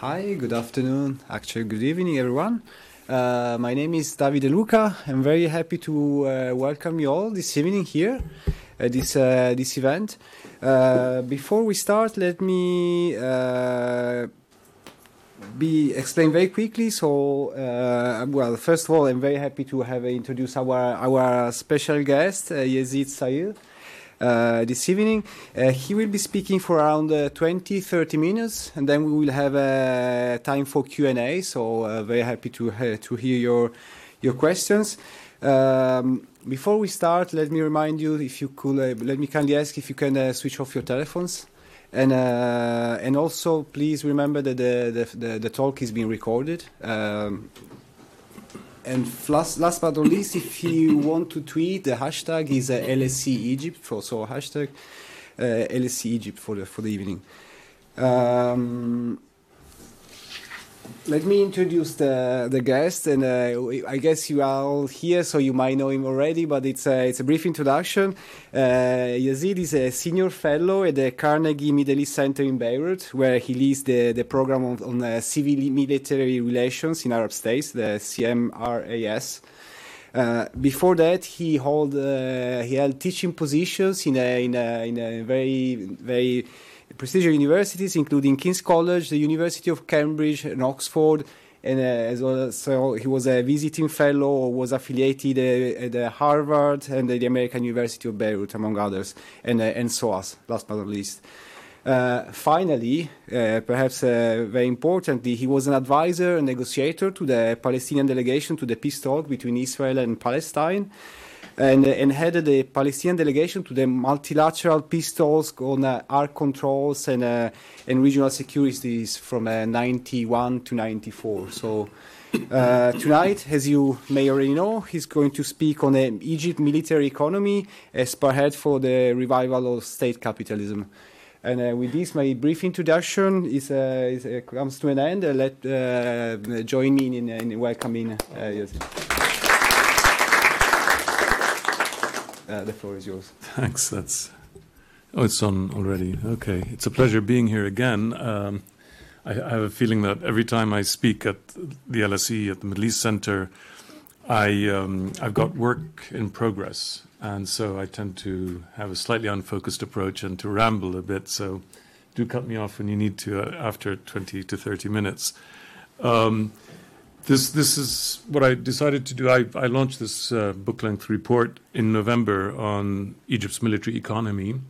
Hi, good afternoon. Actually, good evening, everyone. Uh, my name is Davide Luca. I'm very happy to uh, welcome you all this evening here at this uh, this event. Uh, before we start, let me uh, be explain very quickly. So, uh, well, first of all, I'm very happy to have introduced our our special guest, Yezid Sayigh. Uh, this evening. Uh, he will be speaking for around uh, 20, 30 minutes, and then we will have uh, time for Q&A. So uh, very happy to to hear your your questions. Um, before we start, let me remind you, if you could, let me kindly ask if you can switch off your telephones. And and also, please remember that the the, the, the talk is being recorded. Um, and last, last but not least, if you want to tweet, the hashtag is uh, LSE Egypt, for, so hashtag uh, LSE Egypt for the, for the evening. Um, let me introduce the the guest, and uh, I guess you are all here, so you might know him already. But it's a it's a brief introduction. Uh, Yezid is a senior fellow at the Carnegie Middle East Center in Beirut, where he leads the the program on, on uh, civil military relations in Arab states, the CMRAS. Uh, before that, he hold uh, he held teaching positions in a in a, in a very very prestigious universities, including King's College, the University of Cambridge, and Oxford. And uh, as well, so he was a visiting fellow or was affiliated uh, at Harvard and the American University of Beirut, among others, and, uh, and SOAS, last but not least. Uh, finally, uh, perhaps uh, very importantly, he was an advisor and negotiator to the Palestinian delegation to the peace talk between Israel and Palestine and, and headed the Palestinian delegation to the multilateral peace talks on uh, controls and, uh, and regional securities from uh, 91 to 94. So uh, tonight, as you may already know, he's going to speak on the Egypt military economy as spearhead for the revival of state capitalism. And uh, with this, my brief introduction is, uh, is uh, comes to an end. Uh, let uh, join me in, in welcoming uh, Uh, the floor is yours. Thanks. That's oh, it's on already. Okay, it's a pleasure being here again. Um, I, I, have a feeling that every time I speak at the LSE at the Middle East Center, I um, I've got work in progress, and so I tend to have a slightly unfocused approach and to ramble a bit. So do cut me off when you need to uh, after 20 to 30 minutes. Um, this this is what I decided to do. I, I launched this uh, book length report in November on Egypt's military economy,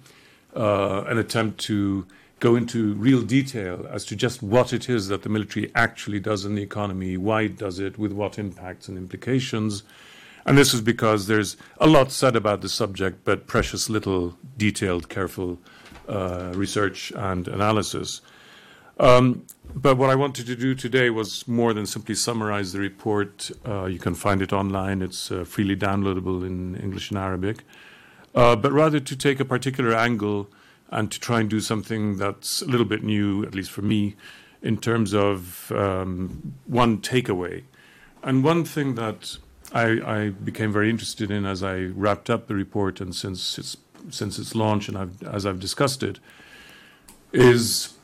uh, an attempt to go into real detail as to just what it is that the military actually does in the economy, why it does it, with what impacts and implications. And this is because there's a lot said about the subject, but precious little detailed, careful uh, research and analysis. Um, but what I wanted to do today was more than simply summarize the report. Uh, you can find it online, it's uh, freely downloadable in English and Arabic. Uh, but rather to take a particular angle and to try and do something that's a little bit new, at least for me, in terms of um, one takeaway. And one thing that I, I, became very interested in as I wrapped up the report and since its, since its launch and I've, as I've discussed it is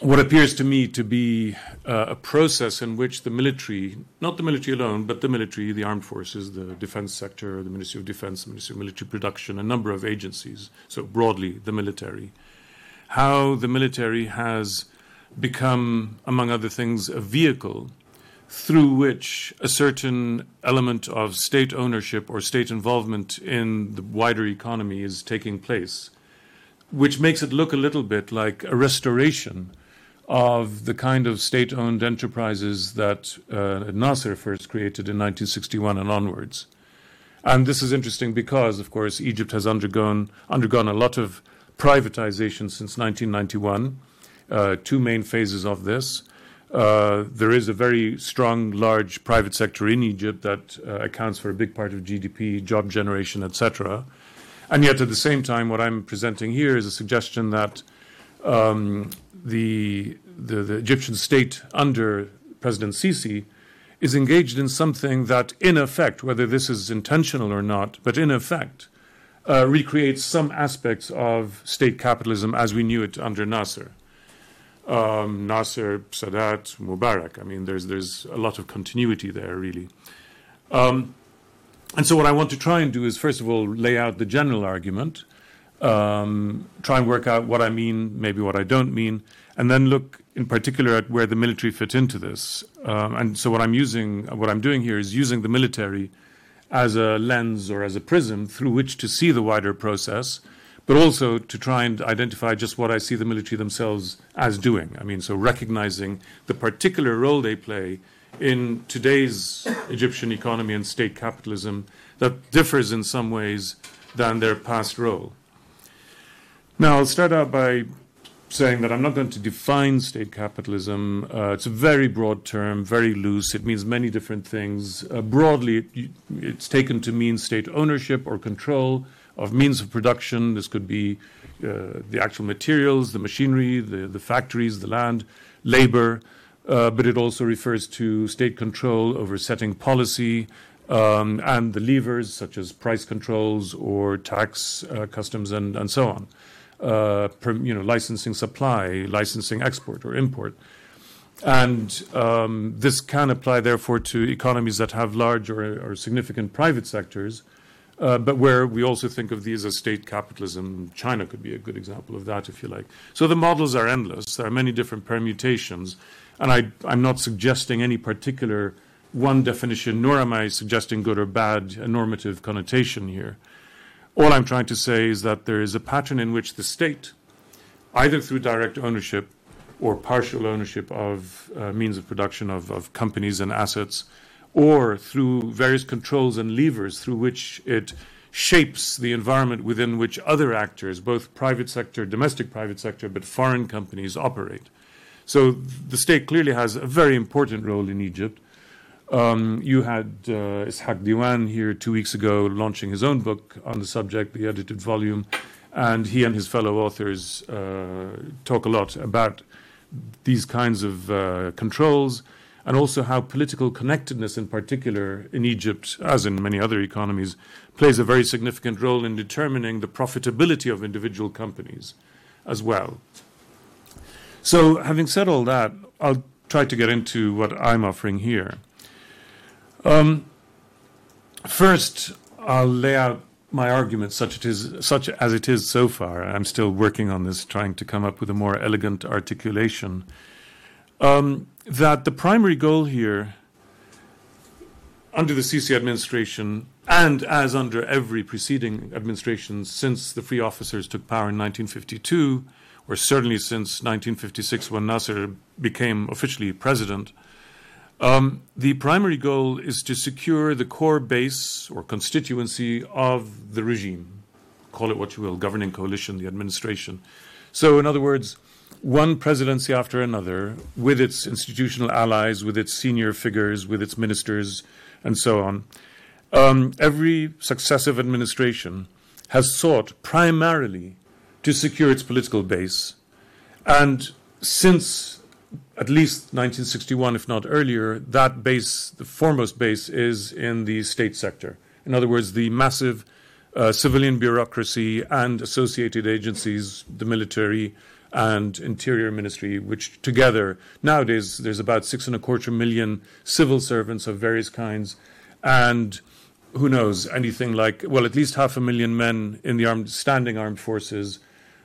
what appears to me to be uh, a process in which the military, not the military alone, but the military, the armed forces, the defense sector, the Ministry of Defense, the Ministry of Military Production, a number of agencies, so broadly the military, how the military has become, among other things, a vehicle through which a certain element of state ownership or state involvement in the wider economy is taking place, which makes it look a little bit like a restoration of the kind of state owned enterprises that uh, Nasser first created in 1961 and onwards. And this is interesting because, of course, Egypt has undergone, undergone a lot of privatization since 1991, uh, two main phases of this. Uh, there is a very strong, large private sector in Egypt that uh, accounts for a big part of GDP, job generation, etc. And yet, at the same time, what I'm presenting here is a suggestion that um, the, the, the Egyptian state under President Sisi is engaged in something that, in effect, whether this is intentional or not, but in effect, uh, recreates some aspects of state capitalism as we knew it under Nasser. um, Nasser, Sadat, Mubarak. I mean, there's there's a lot of continuity there, really. Um, and so, what I want to try and do is, first of all, lay out the general argument, um, try and work out what I mean, maybe what I don't mean, and then look in particular at where the military fit into this. Um, and so, what I'm using, what I'm doing here is using the military as a lens or as a prism through which to see the wider process, but also to try and identify just what I see the military themselves as doing. I mean, so recognizing the particular role they play in today's Egyptian economy and state capitalism that differs in some ways than their past role. Now, I'll start out by saying that I'm not going to define state capitalism. Uh, it's a very broad term, very loose. It means many different things. Uh, broadly, it, it's taken to mean state ownership or control of means of production. This could be uh, the actual materials, the machinery, the, the factories, the land, labor. Uh, but it also refers to state control over setting policy um, and the levers, such as price controls or tax, uh, customs, and, and so on uh, per, you know, licensing supply, licensing export or import. And um, this can apply, therefore, to economies that have large or, or significant private sectors, uh, but where we also think of these as state capitalism. China could be a good example of that, if you like. So the models are endless. There are many different permutations. And I, I'm not suggesting any particular one definition, nor am I suggesting good or bad a normative connotation here. All I'm trying to say is that there is a pattern in which the state, either through direct ownership or partial ownership of uh, means of production of, of companies and assets, or through various controls and levers through which it shapes the environment within which other actors, both private sector, domestic private sector, but foreign companies operate. So the state clearly has a very important role in Egypt. Um, you had uh, Ishac Diwan here two weeks ago launching his own book on the subject, the edited volume, and he and his fellow authors uh, talk a lot about these kinds of uh, controls and also how political connectedness, in particular in Egypt, as in many other economies, plays a very significant role in determining the profitability of individual companies as well. So, having said all that, I'll try to get into what I'm offering here. Um, first, I'll lay out my argument such it is such as it is so far. I'm still working on this, trying to come up with a more elegant articulation. Um, that the primary goal here, under the Sisi administration, and as under every preceding administration since the free officers took power in 1952, or certainly since 1956 when Nasser became officially president, um, the primary goal is to secure the core base or constituency of the regime. Call it what you will, governing coalition, the administration. So, in other words, one presidency after another, with its institutional allies, with its senior figures, with its ministers, and so on. Um, every successive administration has sought primarily to secure its political base. And since at least 1961, if not earlier, that base, the foremost base, is in the state sector. In other words, the massive uh, civilian bureaucracy and associated agencies, the military and interior ministry, which together nowadays there's about six and a quarter million civil servants of various kinds, and who knows anything like well at least half a million men in the armed standing armed forces.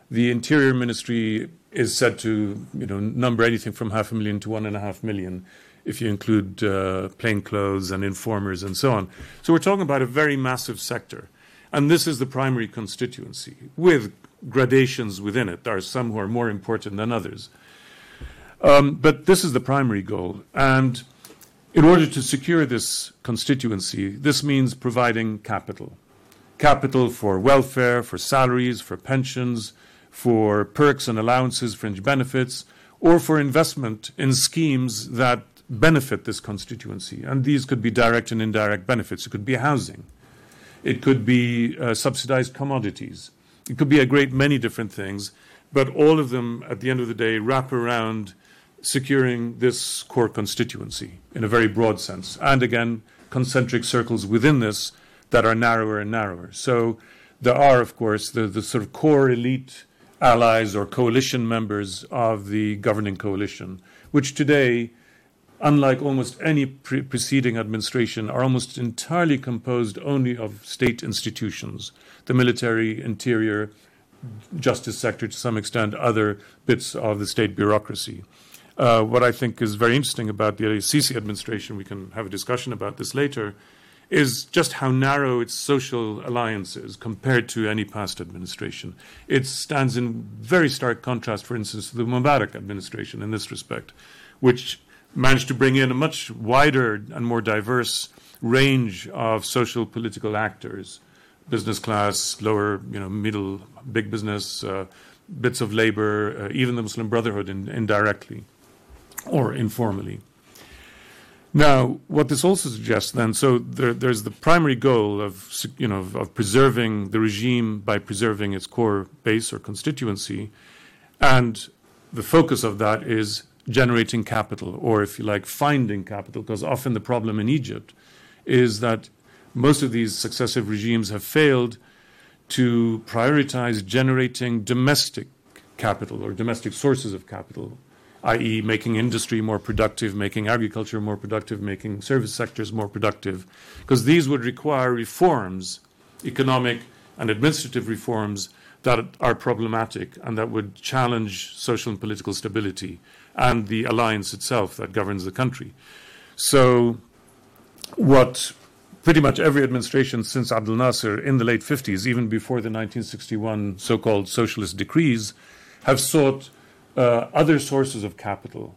The interior ministry is said to you know number anything from half a million to one and a half million if you include uh, plainclothes and informers and so on. So we're talking about a very massive sector. And this is the primary constituency with gradations within it. There are some who are more important than others. Um, but this is the primary goal. And in order to secure this constituency, this means providing capital capital for welfare, for salaries, for pensions, for perks and allowances, fringe benefits, or for investment in schemes that benefit this constituency. And these could be direct and indirect benefits. It could be housing, it could be uh, subsidized commodities, it could be a great many different things, but all of them, at the end of the day, wrap around securing this core constituency in a very broad sense. And again, concentric circles within this that are narrower and narrower. So there are, of course, the, the sort of core elite allies or coalition members of the governing coalition, which today, unlike almost any pre- preceding administration, are almost entirely composed only of state institutions the military, interior, justice sector to some extent, other bits of the state bureaucracy. Uh, what I think is very interesting about the Sisi administration, we can have a discussion about this later, is just how narrow its social alliance is compared to any past administration. It stands in very stark contrast, for instance, to the Mubarak administration in this respect, which managed to bring in a much wider and more diverse range of social political actors business class, lower, you know, middle, big business, uh, bits of labor, uh, even the Muslim Brotherhood in, indirectly or informally. Now, what this also suggests then, so there, there's the primary goal of, you know, of, of preserving the regime by preserving its core base or constituency, and the focus of that is generating capital, or if you like, finding capital, because often the problem in Egypt is that most of these successive regimes have failed to prioritize generating domestic capital or domestic sources of capital i.e., making industry more productive, making agriculture more productive, making service sectors more productive, because these would require reforms, economic and administrative reforms that are problematic and that would challenge social and political stability and the alliance itself that governs the country. So, what pretty much every administration since Abdel Nasser in the late 50s, even before the 1961 so called socialist decrees, have sought uh, other sources of capital,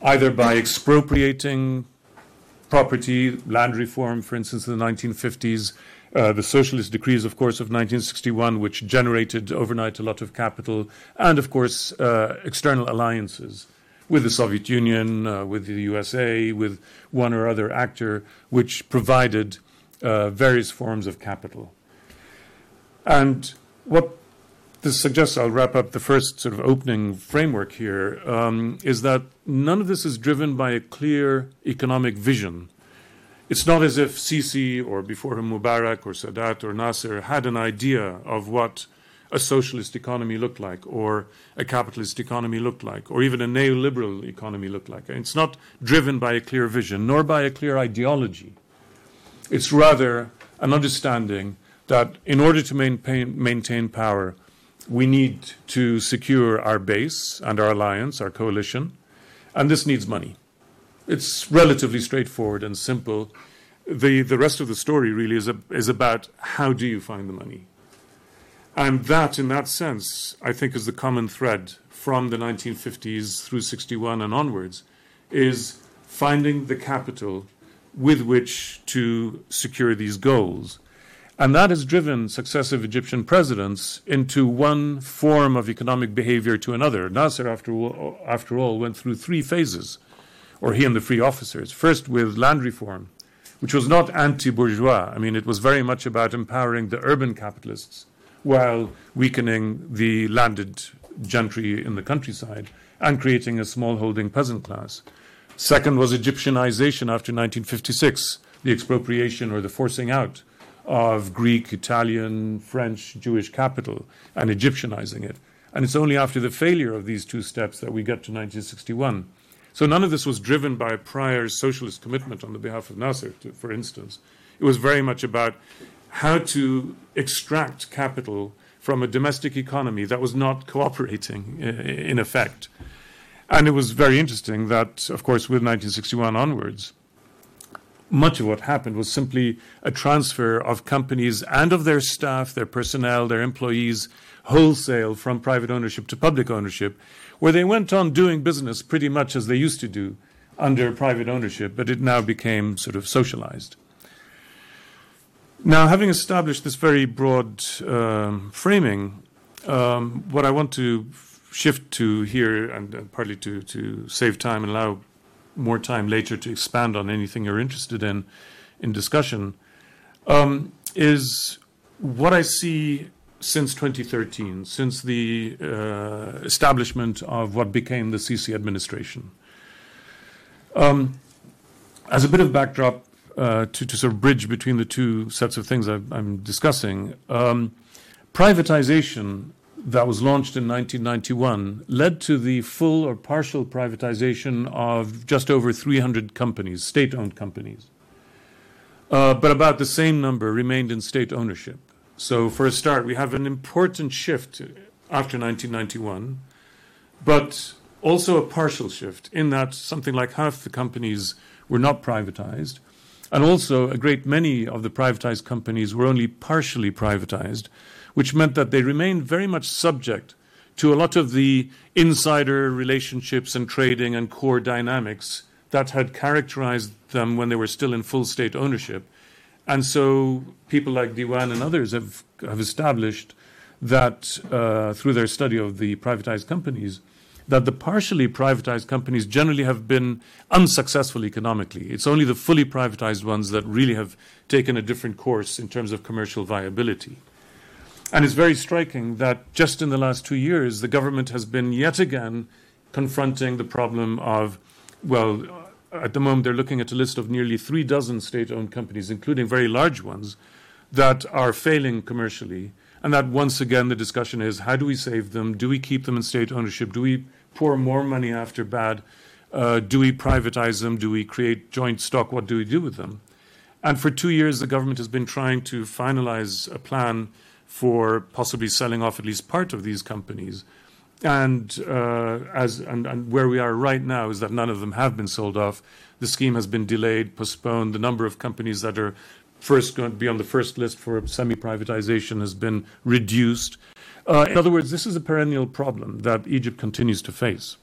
either by expropriating property, land reform, for instance, in the 1950s, uh, the socialist decrees, of course, of 1961, which generated overnight a lot of capital, and, of course, uh, external alliances with the Soviet Union, uh, with the USA, with one or other actor, which provided uh, various forms of capital. And what this suggests, I'll wrap up the first sort of opening framework here, um, is that none of this is driven by a clear economic vision. It's not as if Sisi or before him Mubarak or Sadat or Nasser had an idea of what a socialist economy looked like or a capitalist economy looked like or even a neoliberal economy looked like. It's not driven by a clear vision nor by a clear ideology. It's rather an understanding that in order to maintain, maintain power, we need to secure our base and our alliance, our coalition, and this needs money. It's relatively straightforward and simple. The, the rest of the story really is, a, is about how do you find the money. And that, in that sense, I think is the common thread from the 1950s through 61 and onwards, is finding the capital with which to secure these goals. And that has driven successive Egyptian presidents into one form of economic behavior to another. Nasser, after all, after all, went through three phases, or he and the free officers. First, with land reform, which was not anti bourgeois. I mean, it was very much about empowering the urban capitalists while weakening the landed gentry in the countryside and creating a small holding peasant class. Second was Egyptianization after 1956, the expropriation or the forcing out of Greek, Italian, French, Jewish capital and Egyptianizing it. And it's only after the failure of these two steps that we get to 1961. So none of this was driven by a prior socialist commitment on the behalf of Nasser, to, for instance. It was very much about how to extract capital from a domestic economy that was not cooperating in effect. And it was very interesting that, of course, with 1961 onwards, much of what happened was simply a transfer of companies and of their staff, their personnel, their employees, wholesale from private ownership to public ownership, where they went on doing business pretty much as they used to do under private ownership, but it now became sort of socialized. Now, having established this very broad um, framing, um, what I want to shift to here, and, and partly to, to save time and allow more time later to expand on anything you're interested in in discussion, um, is what I see since 2013, since the uh, establishment of what became the Sisi administration. Um, as a bit of backdrop uh, to, to, sort of bridge between the two sets of things i am discussing, um, privatization that was launched in 1991 led to the full or partial privatization of just over 300 companies, state owned companies. Uh, but about the same number remained in state ownership. So, for a start, we have an important shift after 1991, but also a partial shift in that something like half the companies were not privatized. And also, a great many of the privatized companies were only partially privatized, which meant that they remained very much subject to a lot of the insider relationships and trading and core dynamics that had characterized them when they were still in full state ownership. And so people like Diwan and others have, have established that uh, through their study of the privatized companies, that the partially privatized companies generally have been unsuccessful economically. It's only the fully privatized ones that really have taken a different course in terms of commercial viability. And it's very striking that just in the last two years, the government has been yet again confronting the problem of, well, at the moment they're looking at a list of nearly three dozen state owned companies, including very large ones, that are failing commercially. And that once again, the discussion is how do we save them? Do we keep them in state ownership? Do we pour more money after bad? Uh, do we privatize them? Do we create joint stock? What do we do with them? And for two years, the government has been trying to finalize a plan for possibly selling off at least part of these companies. And uh, as and, and, where we are right now is that none of them have been sold off. The scheme has been delayed, postponed. The number of companies that are first going to be on the first list for semi-privatization has been reduced. Uh, in other words, this is a perennial problem that Egypt continues to face.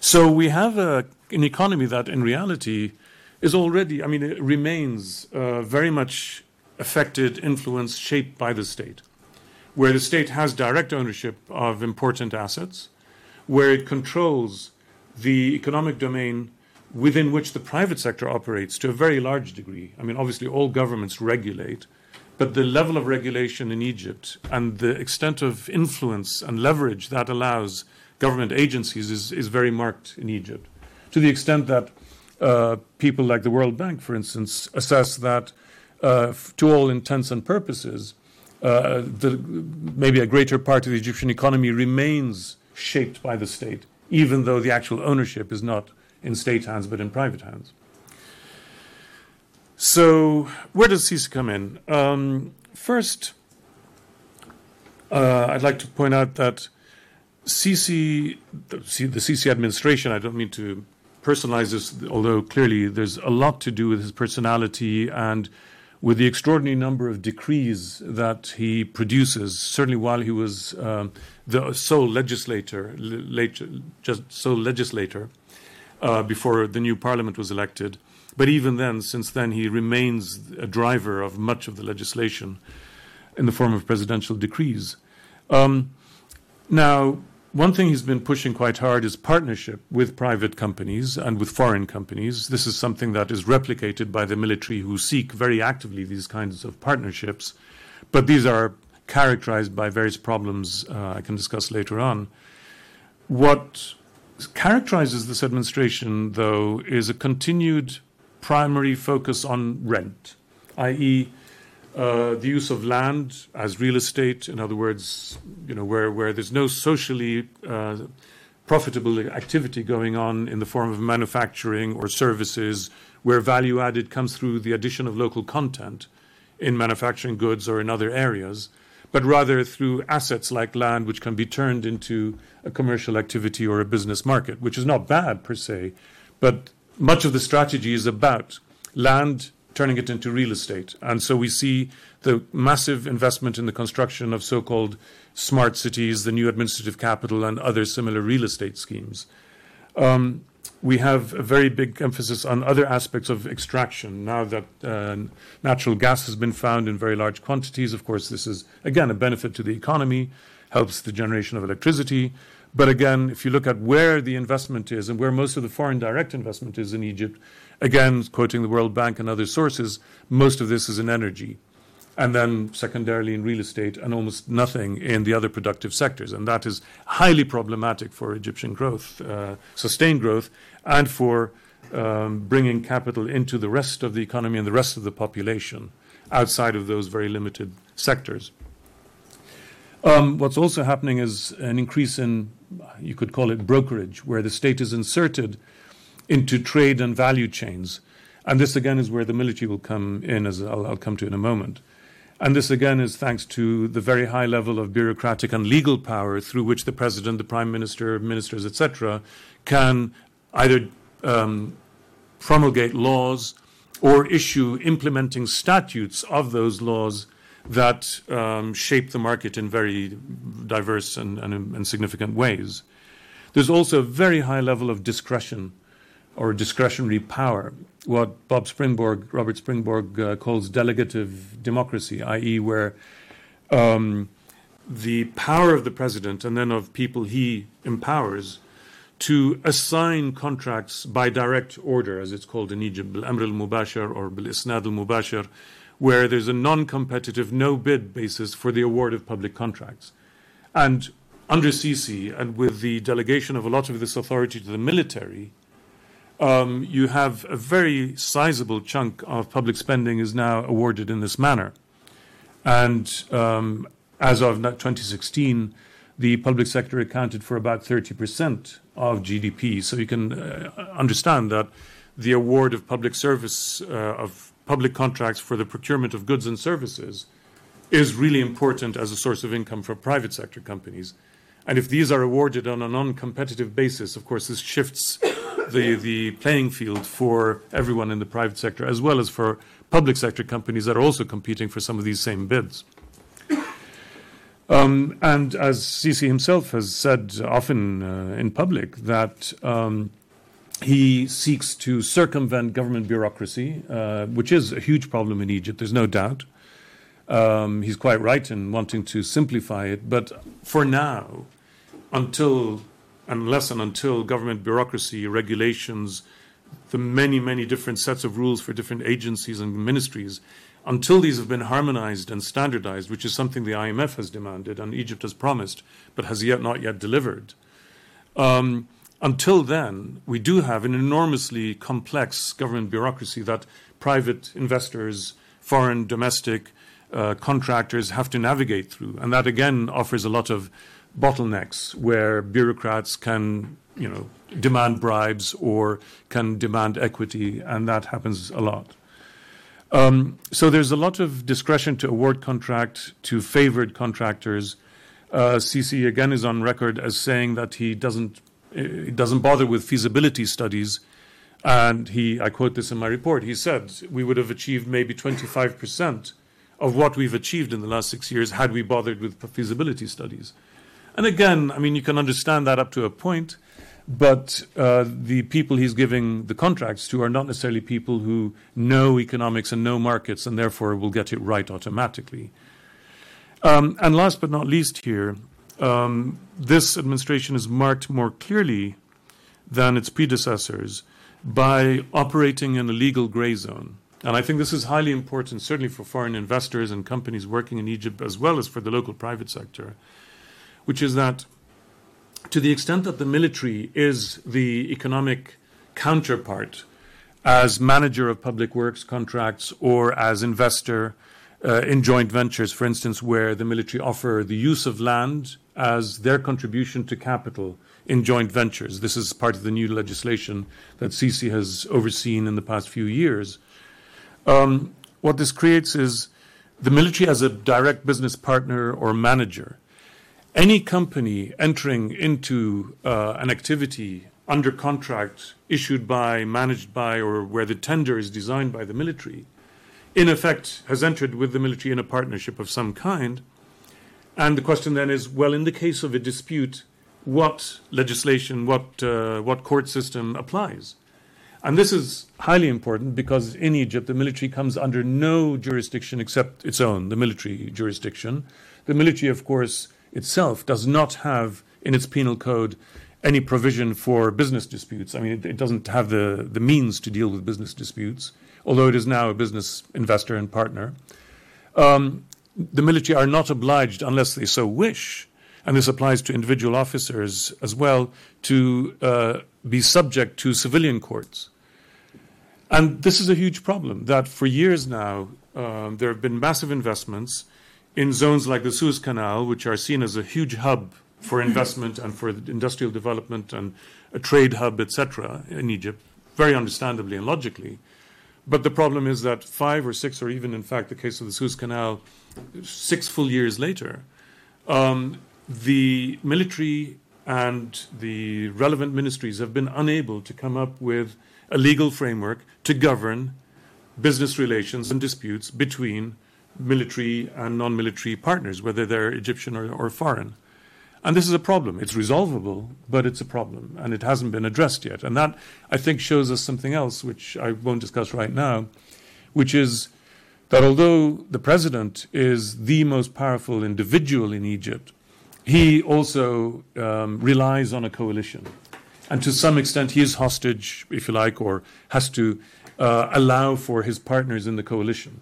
So we have a, an economy that, in reality, is already, I mean, it remains uh, very much affected, influenced, shaped by the state, where the state has direct ownership of important assets, where it controls the economic domain within which the private sector operates to a very large degree. I mean, obviously, all governments regulate, but the level of regulation in Egypt and the extent of influence and leverage that allows government agencies is, is very marked in Egypt, to the extent that uh, people like the World Bank, for instance, assess that uh, to all intents and purposes, uh, the, maybe a greater part of the Egyptian economy remains shaped by the state, even though the actual ownership is not in state hands but in private hands. So, where does Sisi come in? Um, first, uh, I'd like to point out that Sisi, the Sisi administration, I don't mean to personalize this, although clearly there's a lot to do with his personality and with the extraordinary number of decrees that he produces, certainly while he was um, the sole legislator, just sole legislator uh, before the new parliament was elected. But even then, since then, he remains a driver of much of the legislation in the form of presidential decrees. Um, now, one thing he's been pushing quite hard is partnership with private companies and with foreign companies. This is something that is replicated by the military who seek very actively these kinds of partnerships. But these are characterized by various problems uh, I can discuss later on. What characterizes this administration, though, is a continued primary focus on rent, i.e., uh, the use of land as real estate, in other words, you know, where, where there's no socially uh, profitable activity going on in the form of manufacturing or services, where value added comes through the addition of local content in manufacturing goods or in other areas, but rather through assets like land, which can be turned into a commercial activity or a business market, which is not bad per se, but much of the strategy is about land turning it into real estate. And so we see the massive investment in the construction of so called smart cities, the new administrative capital, and other similar real estate schemes. Um, we have a very big emphasis on other aspects of extraction. Now that uh, natural gas has been found in very large quantities, of course, this is, again, a benefit to the economy, helps the generation of electricity. But again, if you look at where the investment is and where most of the foreign direct investment is in Egypt, Again, quoting the World Bank and other sources, most of this is in energy. And then, secondarily, in real estate, and almost nothing in the other productive sectors. And that is highly problematic for Egyptian growth, uh, sustained growth, and for um, bringing capital into the rest of the economy and the rest of the population outside of those very limited sectors. Um, what's also happening is an increase in, you could call it brokerage, where the state is inserted into trade and value chains. And this again is where the military will come in, as I'll, I'll come to in a moment. And this again is thanks to the very high level of bureaucratic and legal power through which the president, the prime minister, ministers, etc., can either um, promulgate laws or issue implementing statutes of those laws that um, shape the market in very diverse and, and, and, significant ways. There's also a very high level of discretion or discretionary power, what Bob Springborg, Robert Springborg, uh, calls delegative democracy, i.e., where um, the power of the president and then of people he empowers to assign contracts by direct order, as it's called in Egypt, bil amr al mubashar or bil isnad al mubashar, where there's a non competitive, no bid basis for the award of public contracts. And under Sisi, and with the delegation of a lot of this authority to the military, um, you have a very sizable chunk of public spending is now awarded in this manner. And um, as of 2016, the public sector accounted for about 30% of GDP. So you can uh, understand that the award of public service uh, of public contracts for the procurement of goods and services is really important as a source of income for private sector companies. And if these are awarded on a non competitive basis, of course, this shifts the, the playing field for everyone in the private sector, as well as for public sector companies that are also competing for some of these same bids. Um, and as Sisi himself has said often uh, in public, that um, he seeks to circumvent government bureaucracy, uh, which is a huge problem in Egypt, there's no doubt. Um, he's quite right in wanting to simplify it, but for now, until, unless and until government bureaucracy, regulations, the many, many different sets of rules for different agencies and ministries, until these have been harmonized and standardized, which is something the IMF has demanded and Egypt has promised, but has yet not yet delivered. Um, until then, we do have an enormously complex government bureaucracy that private investors, foreign, domestic uh, contractors have to navigate through. And that again offers a lot of bottlenecks where bureaucrats can, you know, demand bribes or can demand equity, and that happens a lot. Um, so there's a lot of discretion to award contract to favored contractors. Uh, again is on record as saying that he doesn't it doesn't bother with feasibility studies. And he, I quote this in my report, he said, we would have achieved maybe 25% of what we've achieved in the last six years had we bothered with feasibility studies. And again, I mean, you can understand that up to a point, but uh, the people he's giving the contracts to are not necessarily people who know economics and know markets and therefore will get it right automatically. Um, and last but not least, here, um, this administration is marked more clearly than its predecessors by operating in a legal gray zone. And I think this is highly important, certainly for foreign investors and companies working in Egypt, as well as for the local private sector, which is that to the extent that the military is the economic counterpart as manager of public works contracts or as investor uh, in joint ventures, for instance, where the military offer the use of land as their contribution to capital in joint ventures. This is part of the new legislation that Sisi has overseen in the past few years. Um, what this creates is the military as a direct business partner or manager. Any company entering into uh, an activity under contract issued by, managed by, or where the tender is designed by the military, in effect has entered with the military in a partnership of some kind and the question then is well, in the case of a dispute, what legislation, what, uh, what court system applies? And this is highly important because in Egypt, the military comes under no jurisdiction except its own, the military jurisdiction. The military, of course, itself does not have in its penal code any provision for business disputes. I mean, it, it, doesn't have the, the means to deal with business disputes, although it is now a business investor and partner. Um, the military are not obliged, unless they so wish, and this applies to individual officers as well, to uh, be subject to civilian courts. And this is a huge problem that for years now um, there have been massive investments in zones like the Suez Canal, which are seen as a huge hub for investment and for industrial development and a trade hub, etc., in Egypt, very understandably and logically. But the problem is that five or six, or even in fact the case of the Suez Canal, six full years later, um, the military and the relevant ministries have been unable to come up with a legal framework to govern business relations and disputes between military and non military partners, whether they're Egyptian or, or, foreign. And this is a problem. It's resolvable, but it's a problem, and it hasn't been addressed yet. And that, I think, shows us something else, which I won't discuss right now, which is that although the president is the most powerful individual in Egypt, he also um, relies on a coalition. And to some extent, he is hostage, if you like, or has to uh, allow for his partners in the coalition.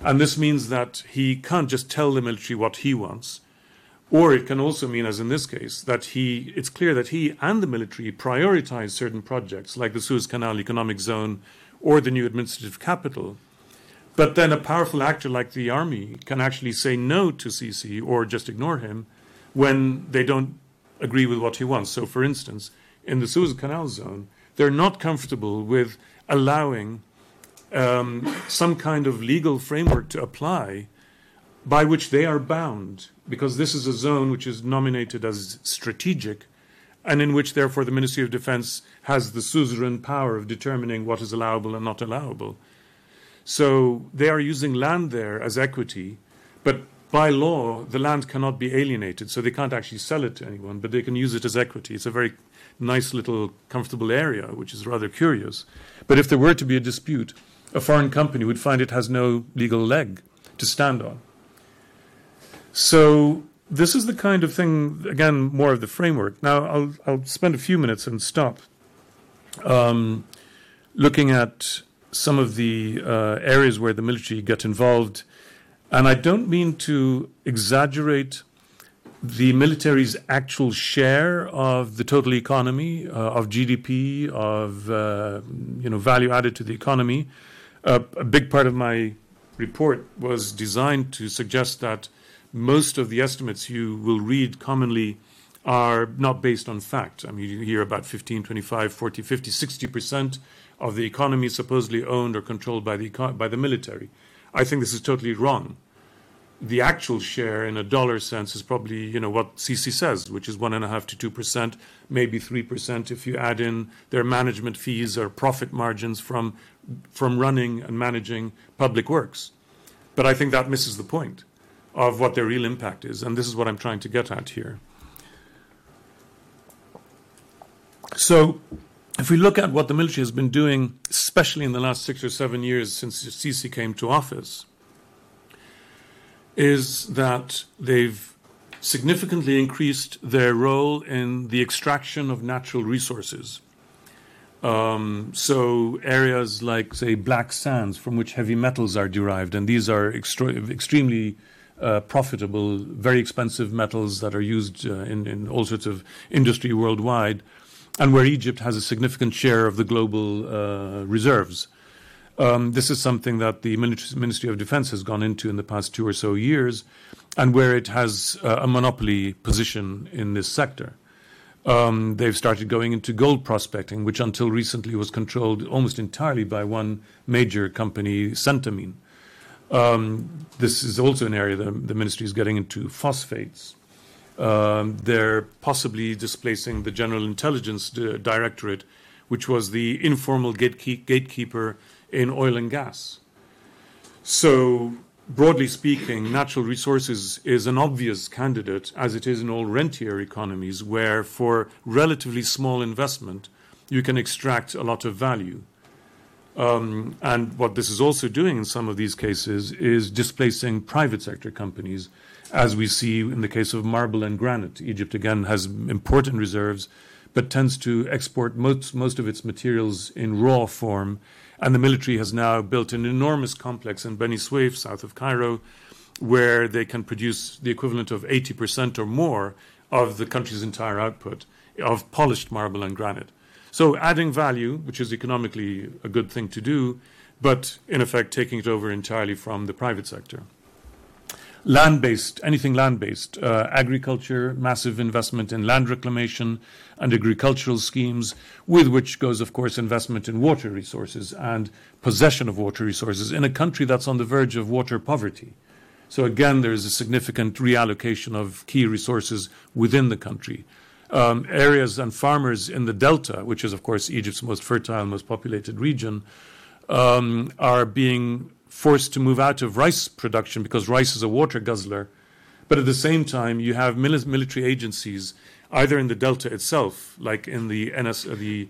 And this means that he can't just tell the military what he wants. Or it can also mean, as in this case, that he, it's clear that he and the military prioritize certain projects like the Suez Canal Economic Zone or the new administrative capital. But then a powerful actor like the army can actually say no to Sisi or just ignore him when they don't agree with what he wants. So, for instance, in the Suez Canal Zone, they're not comfortable with allowing um, some kind of legal framework to apply by which they are bound, because this is a zone which is nominated as strategic, and in which, therefore, the Ministry of Defense has the suzerain power of determining what is allowable and not allowable. So they are using land there as equity, but by law, the land cannot be alienated, so they can't actually sell it to anyone, but they can use it as equity. It's a very nice little comfortable area, which is rather curious. But if there were to be a dispute, a foreign company would find it has no legal leg to stand on. So this is the kind of thing, again, more of the framework. Now, I'll, I'll spend a few minutes and stop um, looking at some of the uh, areas where the military get involved. And I don't mean to exaggerate the military's actual share of the total economy, uh, of GDP, of uh, you know value added to the economy. Uh, a big part of my report was designed to suggest that most of the estimates you will read commonly are not based on fact. I mean, you hear about 15, 25, 40, 50, 60 percent of the economy supposedly owned or controlled by the by the military. I think this is totally wrong the actual share in a dollar sense is probably you know what Sisi says, which is one and a half to two percent, maybe three percent if you add in their management fees or profit margins from from running and managing public works. But I think that misses the point of what their real impact is, and this is what I'm trying to get at here. So, if we look at what the military has been doing, especially in the last six or seven years since Sisi came to office is that they've significantly increased their role in the extraction of natural resources. Um, so areas like, say, black sands from which heavy metals are derived, and these are extremely uh, profitable, very expensive metals that are used uh, in, in, all sorts of industry worldwide, and where Egypt has a significant share of the global uh, reserves. Um, this is something that the Ministry of Defense has gone into in the past two or so years, and where it has uh, a monopoly position in this sector. Um, they've started going into gold prospecting, which until recently was controlled almost entirely by one major company, Centamin. Um, this is also an area that the ministry is getting into phosphates. Um, they're possibly displacing the General Intelligence Directorate, which was the informal gatekeep- gatekeeper in oil and gas. So, broadly speaking, natural resources is an obvious candidate, as it is in all rentier economies, where for relatively small investment, you can extract a lot of value. Um, and what this is also doing in some of these cases is displacing private sector companies, as we see in the case of marble and granite. Egypt, again, has important reserves, but tends to export most, most of its materials in raw form and the military has now built an enormous complex in Beni Suef, south of Cairo, where they can produce the equivalent of 80% or more of the country's entire output of polished marble and granite. So, adding value, which is economically a good thing to do, but in effect taking it over entirely from the private sector. land based, anything land based, uh, agriculture, massive investment in land reclamation and agricultural schemes, with which goes, of course, investment in water resources and possession of water resources in a country that's on the verge of water poverty. So, again, there is a significant reallocation of key resources within the country. Um, areas and farmers in the delta, which is, of course, Egypt's most fertile, most populated region, um, are being forced to move out of rice production because rice is a water guzzler. But at the same time, you have military agencies, either in the delta itself, like in the NS, uh, the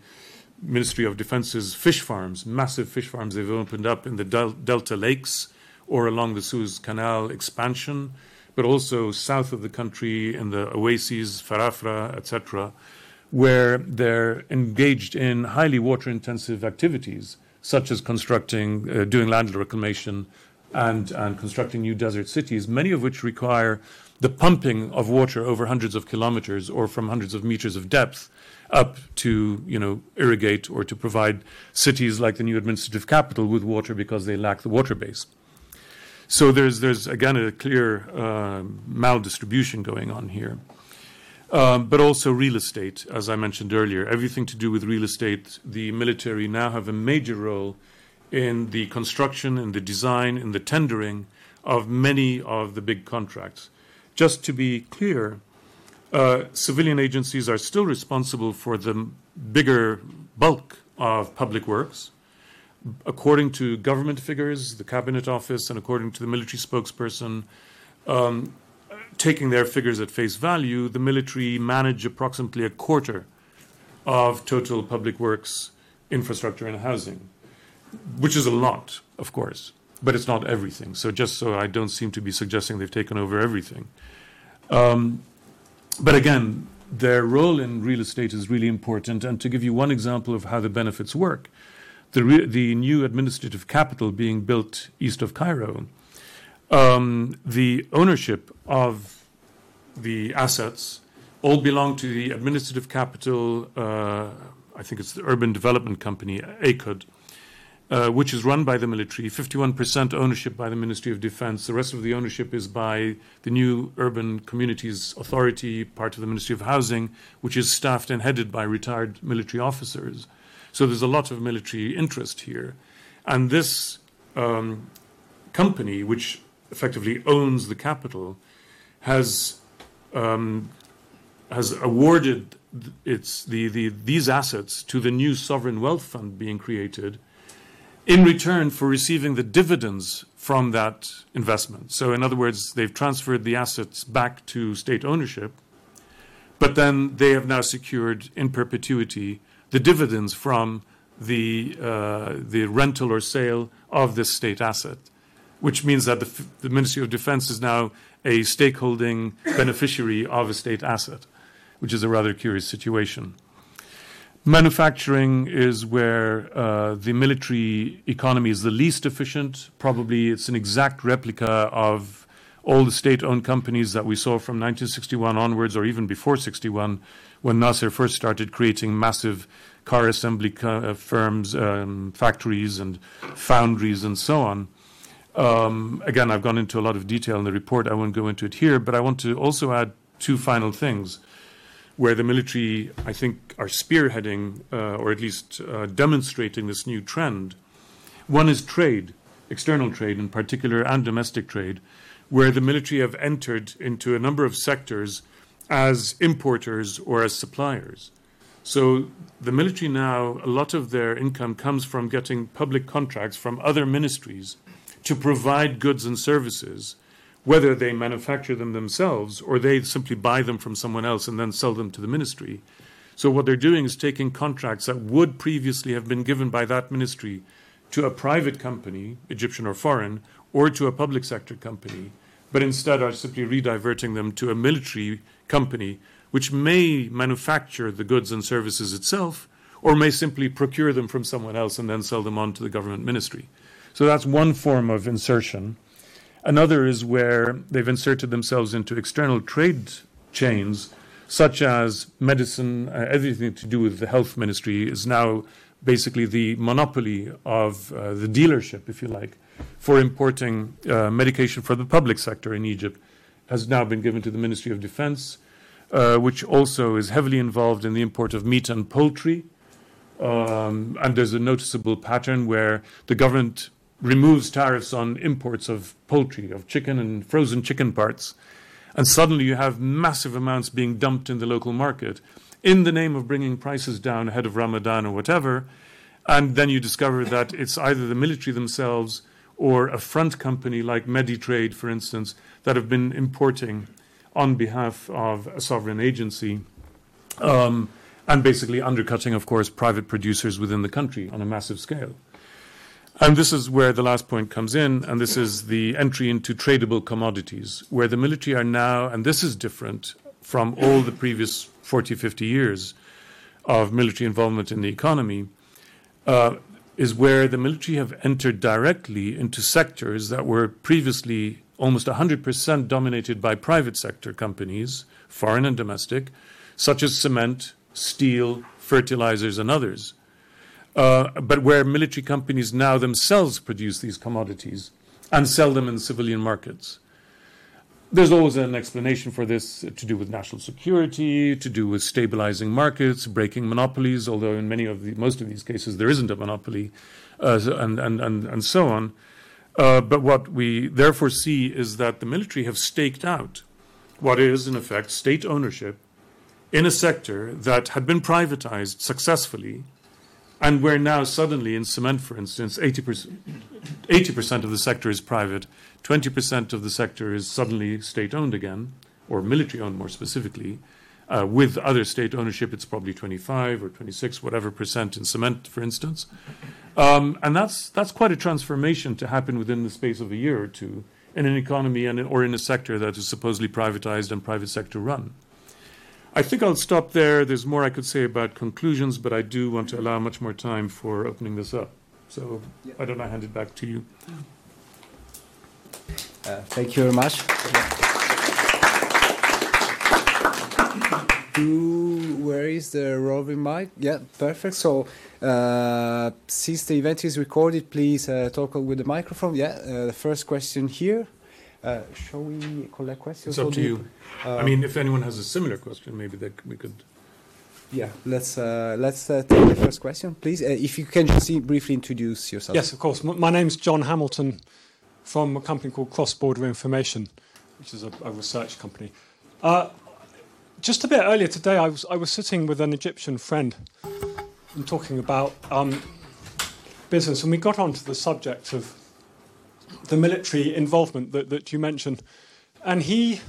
Ministry of Defense's fish farms, massive fish farms they've opened up in the del- delta lakes or along the Suez Canal expansion, but also south of the country in the oases, Farafra, etc., where they're engaged in highly water intensive activities such as constructing, uh, doing land reclamation and, and constructing new desert cities, many of which require the pumping of water over hundreds of kilometers or from hundreds of meters of depth up to you know irrigate or to provide cities like the new administrative capital with water because they lack the water base. So there's there's again a clear uh, maldistribution going on here. Um, but also real estate, as I mentioned earlier. Everything to do with real estate, the military now have a major role in the construction, in the design, in the tendering of many of the big contracts. Just to be clear, uh, civilian agencies are still responsible for the bigger bulk of public works. According to government figures, the Cabinet Office, and according to the military spokesperson, um, taking their figures at face value, the military manage approximately a quarter of total public works infrastructure and housing, which is a lot, of course, but it's not everything. So just so I don't seem to be suggesting they've taken over everything. Um, but again, their role in real estate is really important. And to give you one example of how the benefits work, the, re- the new administrative capital being built east of Cairo um, the ownership of the assets all belong to the administrative capital, uh, I think it's the Urban Development Company, ACUD, uh, which is run by the military, 51% ownership by the Ministry of Defense. The rest of the ownership is by the new Urban Communities Authority, part of the Ministry of Housing, which is staffed and headed by retired military officers. So there's a lot of military interest here. And this um, company, which effectively owns the capital, has um, has awarded its the, the these assets to the new sovereign wealth fund being created in return for receiving the dividends from that investment. So, in other words, they've transferred the assets back to state ownership, but then they have now secured in perpetuity the dividends from the uh, the rental or sale of this state asset which means that the, the, Ministry of Defense is now a stakeholding beneficiary of a state asset, which is a rather curious situation. Manufacturing is where uh, the military economy is the least efficient. Probably it's an exact replica of all the state owned companies that we saw from 1961 onwards, or even before 61, when Nasser first started creating massive car assembly uh, firms, um, factories, and foundries, and so on. Um, again, I've gone into a lot of detail in the report. I won't go into it here, but I want to also add two final things where the military, I think, are spearheading uh, or at least uh, demonstrating this new trend. One is trade, external trade in particular, and domestic trade, where the military have entered into a number of sectors as importers or as suppliers. So the military now, a lot of their income comes from getting public contracts from other ministries to provide goods and services, whether they manufacture them themselves or they simply buy them from someone else and then sell them to the ministry. So, what they're doing is taking contracts that would previously have been given by that ministry to a private company, Egyptian or foreign, or to a public sector company, but instead are simply rediverting them to a military company which may manufacture the goods and services itself or may simply procure them from someone else and then sell them on to the government ministry. So that's one form of insertion. Another is where they've inserted themselves into external trade chains, such as medicine, uh, everything to do with the health ministry is now basically the monopoly of uh, the dealership, if you like, for importing uh, medication for the public sector in Egypt has now been given to the Ministry of Defense, uh, which also is heavily involved in the import of meat and poultry. Um, and there's a noticeable pattern where the government removes tariffs on imports of poultry, of chicken and frozen chicken parts, and suddenly you have massive amounts being dumped in the local market in the name of bringing prices down ahead of Ramadan or whatever. And then you discover that it's either the military themselves or a front company like Meditrade, for instance, that have been importing on behalf of a sovereign agency. Um, and basically undercutting, of course, private producers within the country on a massive scale. And this is where the last point comes in, and this is the entry into tradable commodities, where the military are now, and this is different from all the previous 40, 50 years of military involvement in the economy, uh, is where the military have entered directly into sectors that were previously almost 100% dominated by private sector companies, foreign and domestic, such as cement, steel, fertilizers, and others. Uh, but where military companies now themselves produce these commodities and sell them in civilian markets. There's always an explanation for this to do with national security, to do with stabilizing markets, breaking monopolies, although in many of the, most of these cases there isn't a monopoly, uh, and, and, and, and so on. Uh, but what we therefore see is that the military have staked out what is, in effect, state ownership in a sector that had been privatized successfully and where now suddenly in cement, for instance, 80%, 80% of the sector is private, 20% of the sector is suddenly state owned again, or military owned more specifically. Uh, with other state ownership, it's probably 25 or 26, whatever percent in cement, for instance. Um, and that's, that's quite a transformation to happen within the space of a year or two in an economy and, or in a sector that is supposedly privatized and private sector run. I think I'll stop there. There's more I could say about conclusions, but I do want to allow much more time for opening this up. So yeah. I don't know, hand it back to you. Uh, thank you very much. Do, where is the roving mic? Yeah, perfect. So, uh, since the event is recorded, please uh, talk with the microphone. Yeah, uh, the first question here. Uh, shall we collect questions? It's up to you. I mean, if anyone has a similar question, maybe that we could. Yeah, let's uh, let's uh, take the first question, please. Uh, if you can just briefly introduce yourself. Yes, of course. M- my name's John Hamilton, from a company called Cross Border Information, which is a, a research company. Uh, just a bit earlier today, I was I was sitting with an Egyptian friend and talking about um, business, and we got onto the subject of the military involvement that, that you mentioned. And he,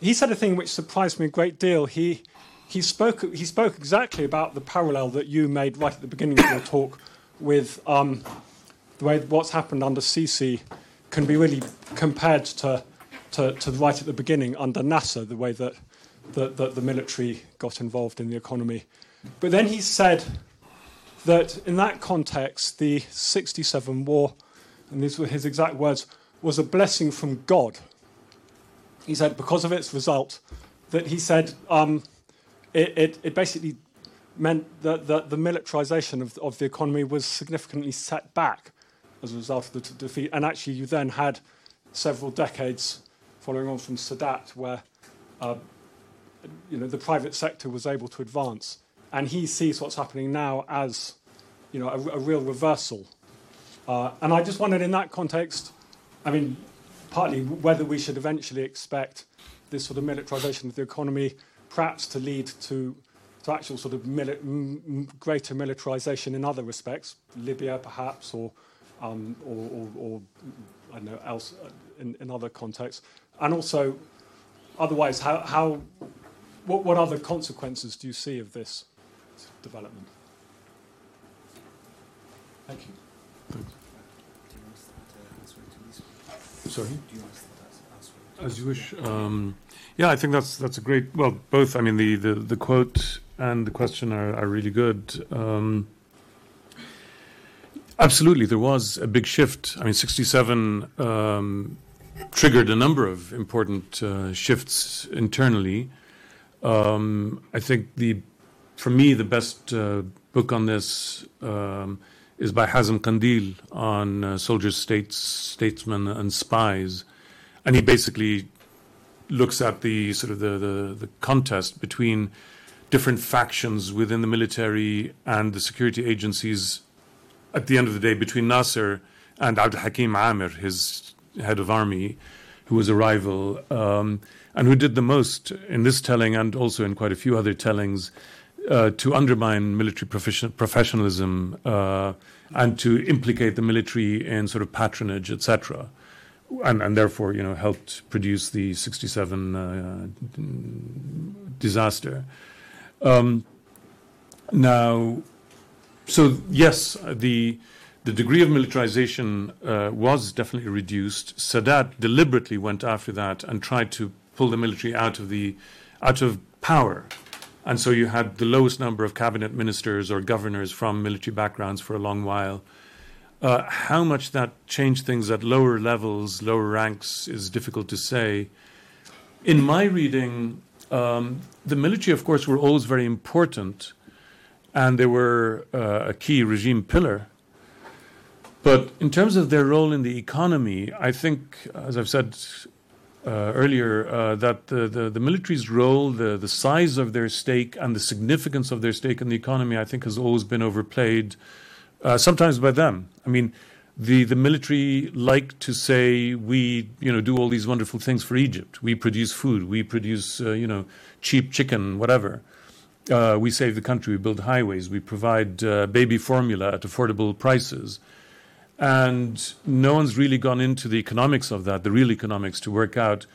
he said a thing which surprised me a great deal. He, he, spoke, he spoke exactly about the parallel that you made right at the beginning of your talk with um, the way what's happened under Sisi can be really compared to, to, to right at the beginning under Nasser, the way that, that, that the military got involved in the economy. But then he said that in that context, the 67 war and these were his exact words, was a blessing from God. He said, because of its result, that he said um, it, it, it, basically meant that, that the militarization of, of, the economy was significantly set back as a result of the t- defeat. And actually, you then had several decades following on from Sadat where uh, you know, the private sector was able to advance. And he sees what's happening now as you know, a, a real reversal uh, and I just wondered in that context, I mean, partly whether we should eventually expect this sort of militarization of the economy perhaps to lead to, to actual sort of mili- m- greater militarization in other respects, Libya perhaps, or, um, or, or, or, I don't know, else uh, in, in other contexts. And also, otherwise, how, how, what, what other consequences do you see of this development? Thank you. Sorry. As you wish. Um, yeah, I think that's that's a great. Well, both. I mean, the the, the quote and the question are, are really good. Um, absolutely, there was a big shift. I mean, sixty-seven um, triggered a number of important uh, shifts internally. Um, I think the, for me, the best uh, book on this um, is by Hazem Kandil on uh, soldiers, states, statesmen, and spies, and he basically looks at the sort of the, the, the contest between different factions within the military and the security agencies at the end of the day between Nasser and Abdul Hakim Amir, his head of army, who was a rival, um, and who did the most in this telling and also in quite a few other tellings uh, to undermine military profession- professionalism uh, and to implicate the military in sort of patronage, etc. And, and, therefore, you know, helped produce the 67 uh, disaster. Um, now, so yes, the the degree of militarization uh, was definitely reduced. Sadat deliberately went after that and tried to pull the military out of the out of power. And so you had the lowest number of cabinet ministers or governors from military backgrounds for a long while. Uh, how much that changed things at lower levels, lower ranks, is difficult to say. In my reading, um, the military, of course, were always very important, and they were uh, a key regime pillar. But in terms of their role in the economy, I think, as I've said earlier, uh, that the, the, the, military's role, the, the size of their stake, and the significance of their stake in the economy, I think, has always been overplayed, uh, sometimes by them. I mean, the, the military like to say we you know do all these wonderful things for Egypt. We produce food, we produce uh, you know cheap chicken, whatever. Uh, we save the country, we build highways, we provide uh, baby formula at affordable prices. And no one's really gone into the economics of that, the real economics, to work out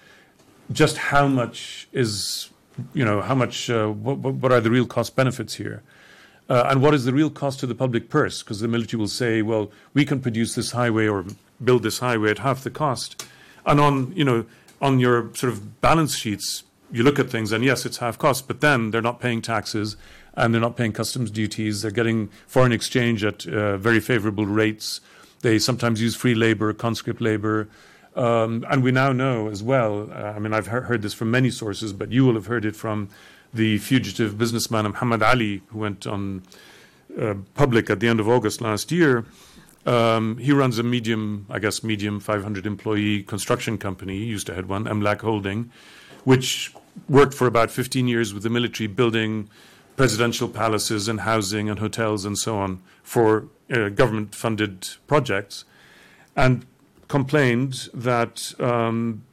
just how much is, you know, how much, uh, what, what, are the real cost benefits here? Uh, and what is the real cost to the public purse? Because the military will say, well, we can produce this highway or build this highway at half the cost. And on, you know, on your sort of balance sheets, you look at things and yes, it's half cost, but then they're not paying taxes and they're not paying customs duties. They're getting foreign exchange at uh, very favorable rates. They sometimes use free labor, conscript labor. Um, and we now know as well, uh, I mean, I've he- heard this from many sources, but you will have heard it from the fugitive businessman Muhammad Ali, who went on uh, public at the end of August last year. Um, he runs a medium, I guess, medium 500 employee construction company. He used to head one, Emlak Holding, which worked for about 15 years with the military, building presidential palaces and housing and hotels and so on for uh, government funded projects and complained that um,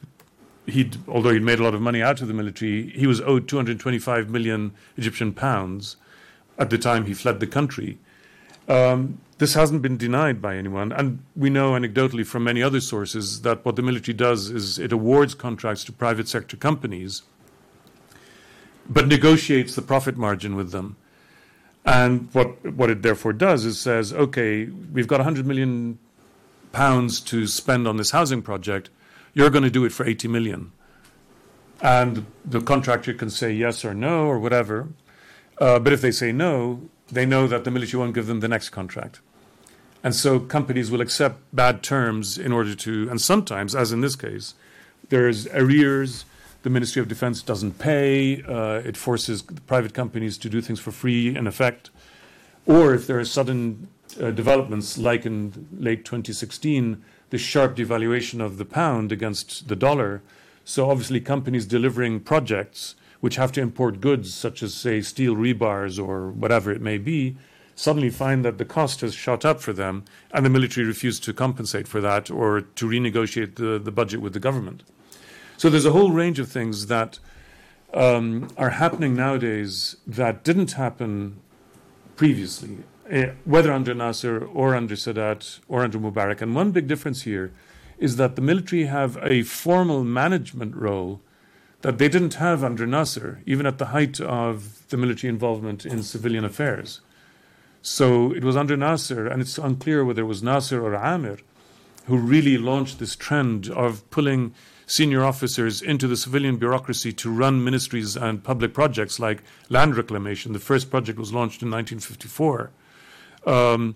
he'd, although he'd made a lot of money out of the military, he was owed 225 million Egyptian pounds at the time he fled the country. Um, this hasn't been denied by anyone, and we know anecdotally from many other sources that what the military does is it awards contracts to private sector companies, but negotiates the profit margin with them. And what what it therefore does is says, okay, we've got 100 million pounds to spend on this housing project. You're going to do it for 80 million, and the contractor can say yes or no or whatever. Uh, but if they say no, they know that the military won't give them the next contract. And so companies will accept bad terms in order to, and sometimes, as in this case, there's arrears the Ministry of Defense doesn't pay. Uh, it forces private companies to do things for free, in effect. Or if there are sudden uh, developments, like in late 2016, the sharp devaluation of the pound against the dollar. So obviously, companies delivering projects which have to import goods such as, say, steel rebars or whatever it may be, suddenly find that the cost has shot up for them, and the military refuse to compensate for that or to renegotiate the, the budget with the government. So there's a whole range of things that um, are happening nowadays that didn't happen previously, uh, whether under Nasser or under Sadat or under Mubarak. And one big difference here is that the military have a formal management role that they didn't have under Nasser, even at the height of the military involvement in civilian affairs. So it was under Nasser, and it's unclear whether it was Nasser or Amir who really launched this trend of pulling senior officers into the civilian bureaucracy to run ministries and public projects like land reclamation. The first project was launched in 1954. Um,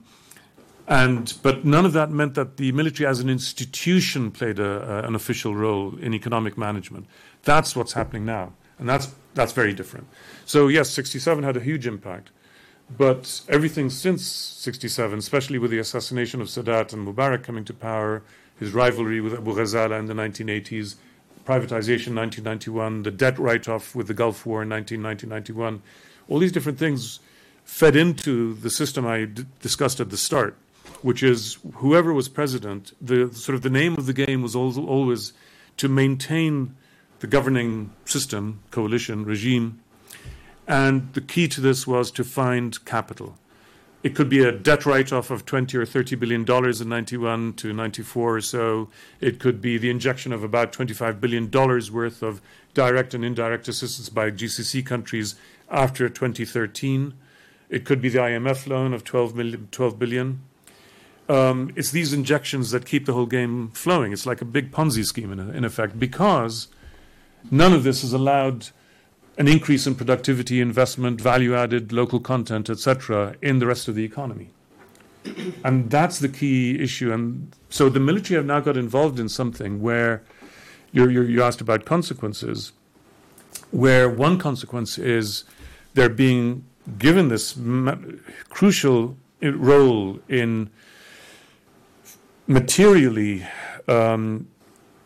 and but none of that meant that the military as an institution played a, a, an official role in economic management. That's what's happening now, and that's that's very different. So yes, 67 had a huge impact, But everything since 67, especially with the assassination of Sadat and Mubarak coming to power, his rivalry with Abu Ghazala in the 1980s, privatization 1991, the debt write off with the Gulf War in 1991, all these different things fed into the system I d- discussed at the start, which is whoever was president, the sort of the name of the game was always to maintain the governing system, coalition, regime, and the key to this was to find capital. It could be a debt write off of 20 or 30 billion dollars in 91 to 94 or so. It could be the injection of about 25 billion dollars worth of direct and indirect assistance by GCC countries after 2013. It could be the IMF loan of 12, million, 12 billion. Um, it's these injections that keep the whole game flowing. It's like a big Ponzi scheme in, in effect because none of this is allowed an increase in productivity, investment, value added, local content, etc., in the rest of the economy. and that's the key issue. And so the military have now got involved in something where you're, you asked about consequences, where one consequence is they're being given this crucial role in materially um,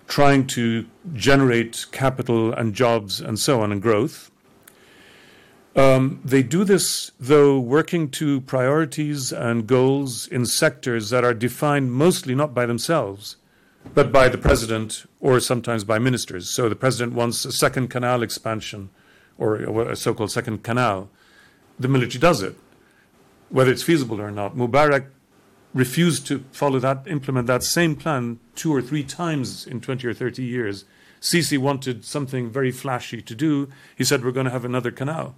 trying to generate capital and jobs and so on and growth. Um, they do this, though, working to priorities and goals in sectors that are defined mostly not by themselves, but by the president or sometimes by ministers. So the president wants a second canal expansion or a so called second canal. The military does it, whether it's feasible or not. Mubarak refused to follow that, implement that same plan two or three times in 20 or 30 years. Sisi wanted something very flashy to do. He said, We're going to have another canal,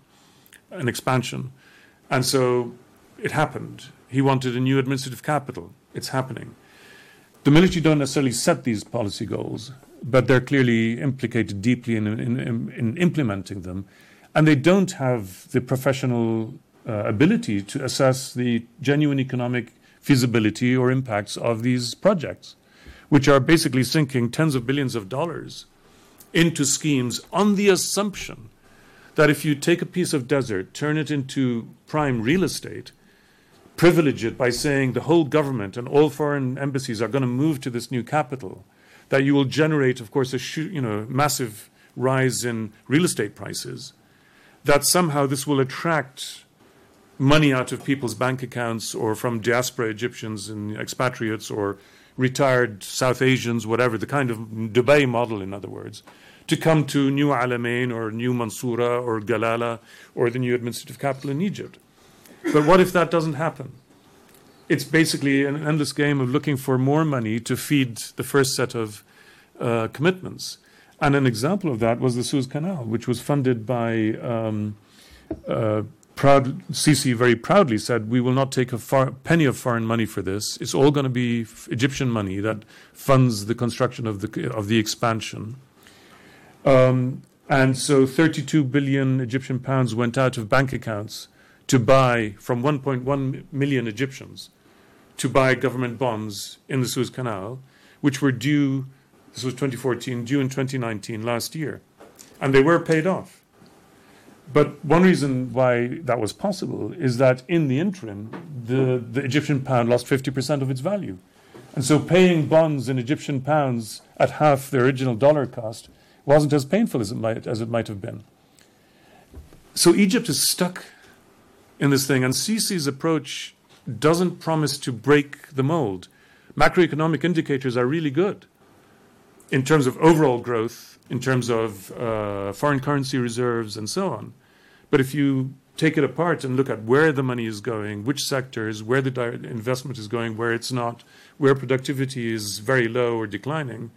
an expansion. And so it happened. He wanted a new administrative capital. It's happening. The military don't necessarily set these policy goals, but they're clearly implicated deeply in, in, in, in implementing them. And they don't have the professional uh, ability to assess the genuine economic feasibility or impacts of these projects, which are basically sinking tens of billions of dollars into schemes on the assumption that if you take a piece of desert, turn it into prime real estate, privilege it by saying the whole government and all foreign embassies are going to move to this new capital, that you will generate, of course, a you know, massive rise in real estate prices, that somehow this will attract money out of people's bank accounts or from diaspora Egyptians and expatriates or retired South Asians, whatever, the kind of Dubai model, in other words, to come to New Alamein or New Mansoura or Galala or the new administrative capital in Egypt. But what if that doesn't happen? It's basically an endless game of looking for more money to feed the first set of uh, commitments. And an example of that was the Suez Canal, which was funded by um, uh, proud, Sisi very proudly said, "We will not take a far, penny of foreign money for this. It's all going to be Egyptian money that funds the construction of the of the expansion." Um, and so, 32 billion Egyptian pounds went out of bank accounts to buy from 1.1 million Egyptians to buy government bonds in the Suez Canal, which were due. This was 2014, due in 2019, last year, and they were paid off. But one reason why that was possible is that in the interim, the, the Egyptian pound lost 50% of its value. And so paying bonds in Egyptian pounds at half the original dollar cost wasn't as painful as it might, as it might have been. So Egypt is stuck in this thing, and Sisi's approach doesn't promise to break the mold. Macroeconomic indicators are really good in terms of overall growth, in terms of uh, foreign currency reserves, and so on. But if you take it apart and look at where the money is going, which sectors, where the investment is going, where it's not, where productivity is very low or declining,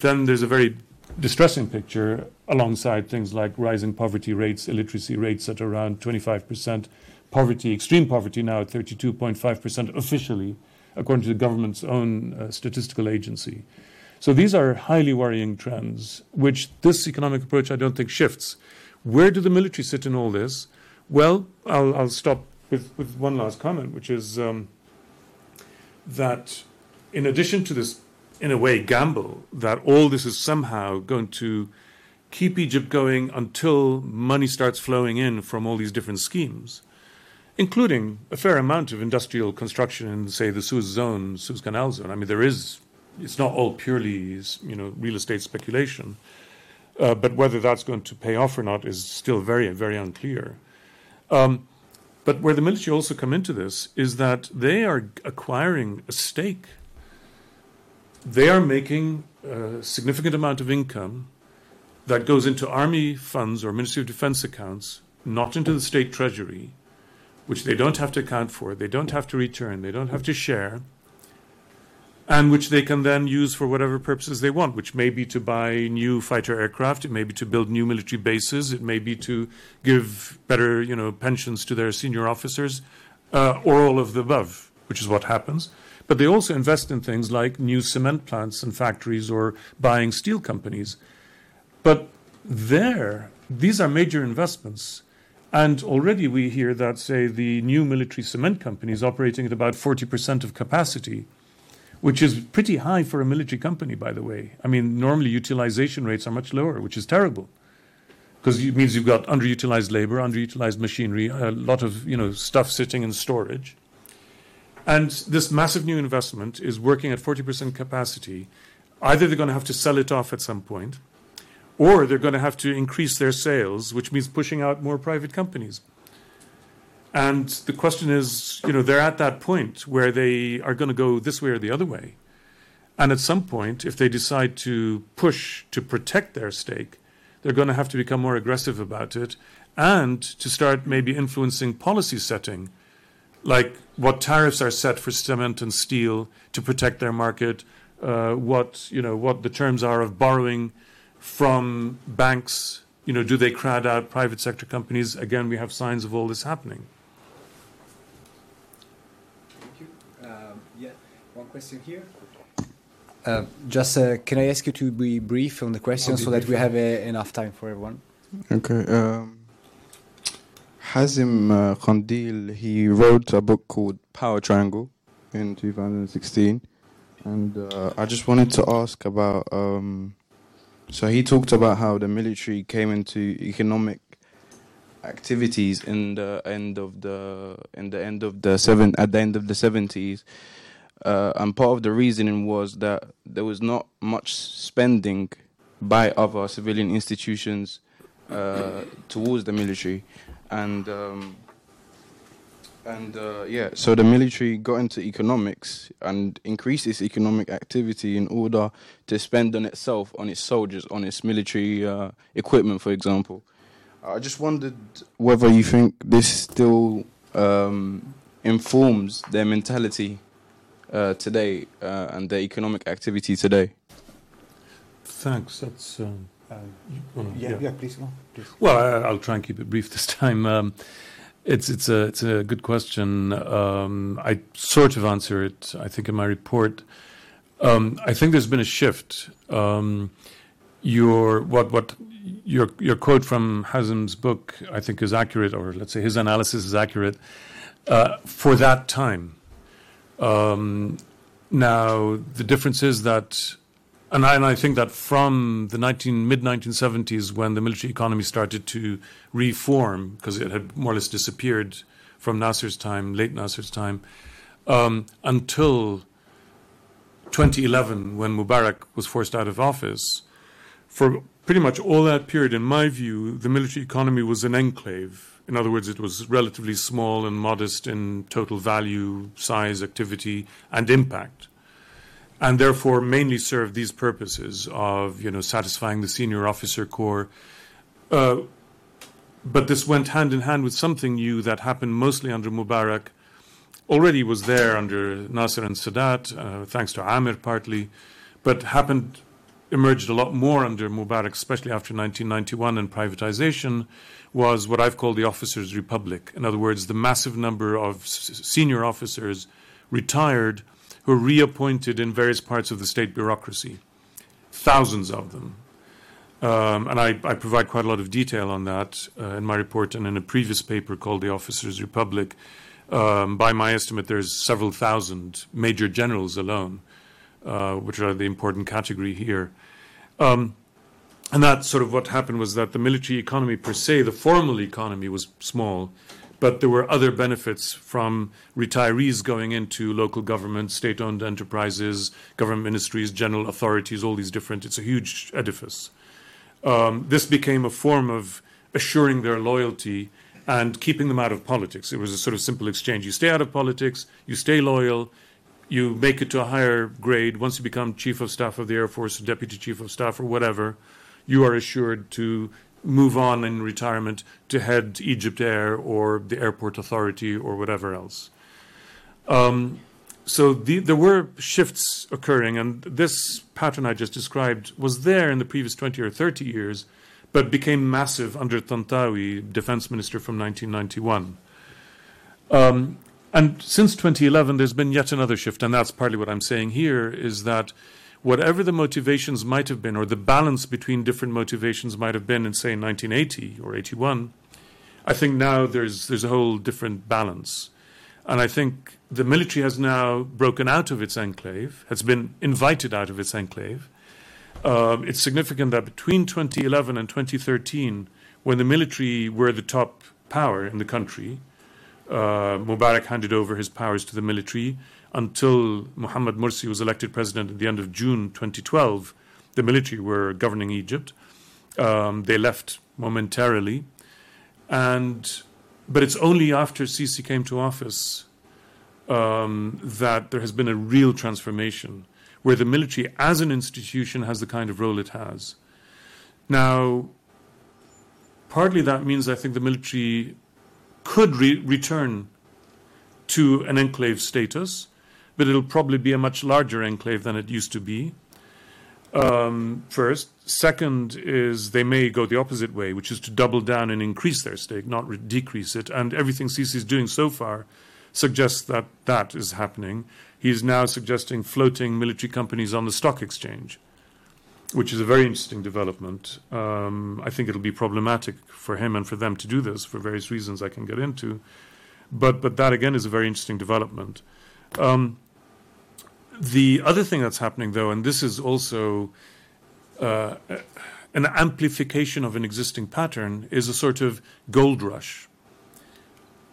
then there's a very distressing picture alongside things like rising poverty rates, illiteracy rates at around 25%, poverty, extreme poverty now at 32.5% officially, according to the government's own uh, statistical agency. So these are highly worrying trends, which this economic approach I don't think shifts. Where do the military sit in all this? Well, I'll, I'll stop with, with one last comment, which is um, that in addition to this, in a way, gamble that all this is somehow going to keep Egypt going until money starts flowing in from all these different schemes, including a fair amount of industrial construction in, say, the Suez zone, Suez Canal zone. I mean, there is, it's not all purely, you know, real estate speculation. Uh, but whether that's going to pay off or not is still very, very unclear. Um, but where the military also come into this is that they are acquiring a stake. They are making a significant amount of income that goes into army funds or Ministry of Defense accounts, not into the state treasury, which they don't have to account for, they don't have to return, they don't have to share, and which they can then use for whatever purposes they want, which may be to buy new fighter aircraft, it may be to build new military bases, it may be to give better, you know, pensions to their senior officers, uh, or all of the above, which is what happens. But they also invest in things like new cement plants and factories or buying steel companies. But there, these are major investments. And already we hear that, say, the new military cement company is operating at about 40% of capacity which is pretty high for a military company, by the way. I mean, normally utilization rates are much lower, which is terrible because it means you've got underutilized labor, underutilized machinery, a lot of you know stuff sitting in storage. And this massive new investment is working at 40% capacity. Either they're going to have to sell it off at some point, or they're going to have to increase their sales, which means pushing out more private companies. And the question is, you know, they're at that point where they are going to go this way or the other way. And at some point, if they decide to push to protect their stake, they're going to have to become more aggressive about it and to start maybe influencing policy setting, like what tariffs are set for cement and steel to protect their market, uh, what you know what the terms are of borrowing from banks. You know, do they crowd out private sector companies? Again, we have signs of all this happening. Question here. Uh, just uh, can I ask you to be brief on the question so that we have uh, enough time for everyone? Okay. Um, Hazem uh, Kandil, he wrote a book called Power Triangle in 2016. And uh, I just wanted to ask about. Um, so he talked about how the military came into economic activities in the end of the in the end of the seven at the end of the 70s uh, and part of the reasoning was that there was not much spending by other civilian institutions uh, towards the military, and um, and uh, yeah, so the military got into economics and increased its economic activity in order to spend on itself, on its soldiers, on its military uh, equipment, for example. I just wondered whether you think this still um, informs their mentality uh, today uh, and the economic activity today? Thanks. That's. Um, uh, yeah, yeah, yeah, please, no, please. Well, I, will try and keep it brief this time. Um, it's it's a it's a good question. Um, I sort of answer it, I think, in my report. Um, I think there's been a shift. Um, your what what your your quote from Hazem's book, I think, is accurate, or let's say his analysis is accurate uh, for that time. Um, now, the difference is that, and I, and I think that from the 19, mid 1970s, when the military economy started to reform, because it had more or less disappeared from Nasser's time, late Nasser's time, um, until 2011, when Mubarak was forced out of office, for pretty much all that period, in my view, the military economy was an enclave in other words, it was relatively small and modest in total value, size, activity, and impact, and therefore mainly served these purposes of you know satisfying the senior officer corps. Uh, but this went hand in hand with something new that happened mostly under Mubarak. Already was there under Nasser and Sadat, uh, thanks to Amir partly, but happened emerged a lot more under Mubarak, especially after 1991 and privatization was what I've called the officers' republic. In other words, the massive number of senior officers retired who were reappointed in various parts of the state bureaucracy, thousands of them. Um, and I, I, provide quite a lot of detail on that uh, in my report and in a previous paper called The Officers' Republic. Um, by my estimate, there's several thousand major generals alone, uh, which are the important category here. Um, and that sort of what happened was that the military economy per se, the formal economy was small, but there were other benefits from retirees going into local government, state owned enterprises, government ministries, general authorities, all these different, it's a huge edifice. Um, this became a form of assuring their loyalty and keeping them out of politics. It was a sort of simple exchange. You stay out of politics, you stay loyal, you make it to a higher grade. Once you become chief of staff of the Air Force, deputy chief of staff, or whatever, you are assured to move on in retirement to head Egypt Air or the airport authority or whatever else. Um, so the, there were shifts occurring, and this pattern I just described was there in the previous 20 or 30 years, but became massive under Tantawi, defense minister from 1991. Um, and since 2011, there's been yet another shift, and that's partly what I'm saying here is that whatever the motivations might have been, or the balance between different motivations might have been in, say, 1980 or 81, I think now there's, there's a whole different balance. And I think the military has now broken out of its enclave, has been invited out of its enclave. Um, it's significant that between 2011 and 2013, when the military were the top power in the country, uh, Mubarak handed over his powers to the military until Mohamed Morsi was elected president at the end of June 2012, the military were governing Egypt. Um, they left momentarily, and but it's only after Sisi came to office um, that there has been a real transformation, where the military, as an institution, has the kind of role it has. Now, partly that means I think the military could re- return to an enclave status but it'll probably be a much larger enclave than it used to be. Um, first. Second is they may go the opposite way, which is to double down and increase their stake, not re- decrease it. And everything Sisi is doing so far suggests that that is happening. He is now suggesting floating military companies on the stock exchange, which is a very interesting development. Um, I think it'll be problematic for him and for them to do this for various reasons I can get into. But, but that again is a very interesting development. Um, the other thing that's happening, though, and this is also uh, an amplification of an existing pattern, is a sort of gold rush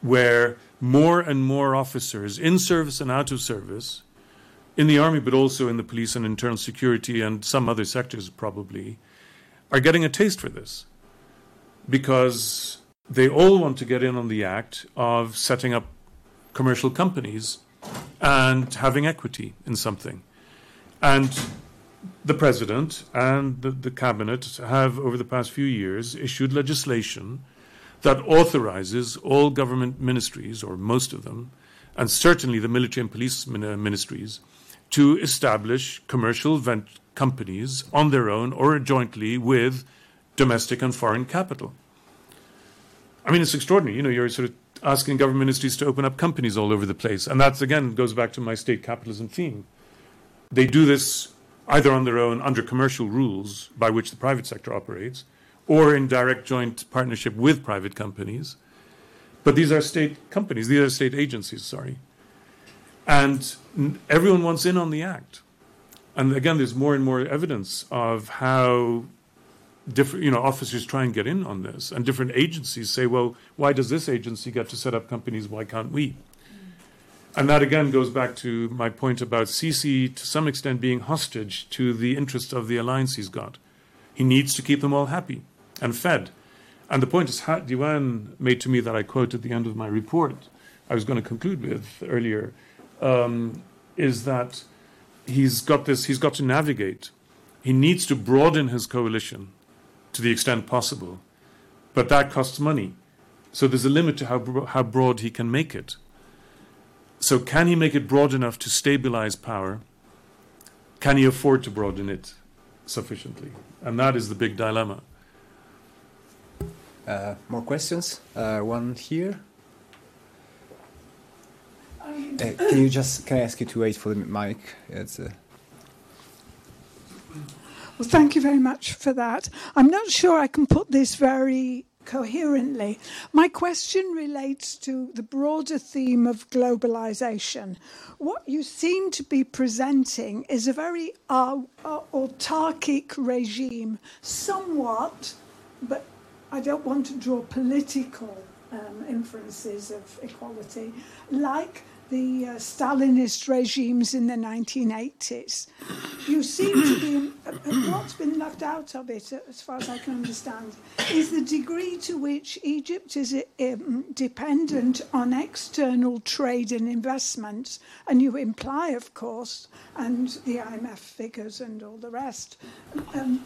where more and more officers in service and out of service, in the army, but also in the police and internal security and some other sectors probably, are getting a taste for this. Because they all want to get in on the act of setting up commercial companies and having equity in something. And the president and the, the, cabinet have, over the past few years, issued legislation that authorizes all government ministries, or most of them, and certainly the military and police uh, ministries, to establish commercial vent- companies on their own or jointly with domestic and foreign capital. I mean, it's extraordinary. You know, you're sort of asking government ministries to open up companies all over the place. And that, again, goes back to my state capitalism theme. They do this either on their own under commercial rules by which the private sector operates, or in direct joint partnership with private companies. But these are state companies, these are state agencies, sorry. And everyone wants in on the act. And again, there's more and more evidence of how different, you know, officers try and get in on this, and different agencies say, well, why does this agency get to set up companies? Why can't we? And that again goes back to my point about Sisi to some extent being hostage to the interests of the alliance he's got. He needs to keep them all happy and fed. And the point is, Diwan made to me that I quote at the end of my report, I was going to conclude with earlier, um, is that he's got this, he's got to navigate. He needs to broaden his coalition to the extent possible. But that costs money. So there's a limit to how, how broad he can make it. So, can he make it broad enough to stabilize power? Can he afford to broaden it sufficiently? And that is the big dilemma. Uh, more questions? Uh, one here. Uh, can you just can I ask you to wait for the mic? It's, uh, well, thank you very much for that. I'm not sure I can put this very coherently. My question relates to the broader theme of globalization. What you seem to be presenting is a very uh, uh, autarkic regime, somewhat, but I don't want to draw political um, inferences of equality, like the uh, Stalinist regimes in the 1980s. You seem to be, what's been left out of it, as far as I can understand, is the degree to which Egypt is um, dependent on external trade and investments. And you imply, of course, and the IMF figures and all the rest. Um,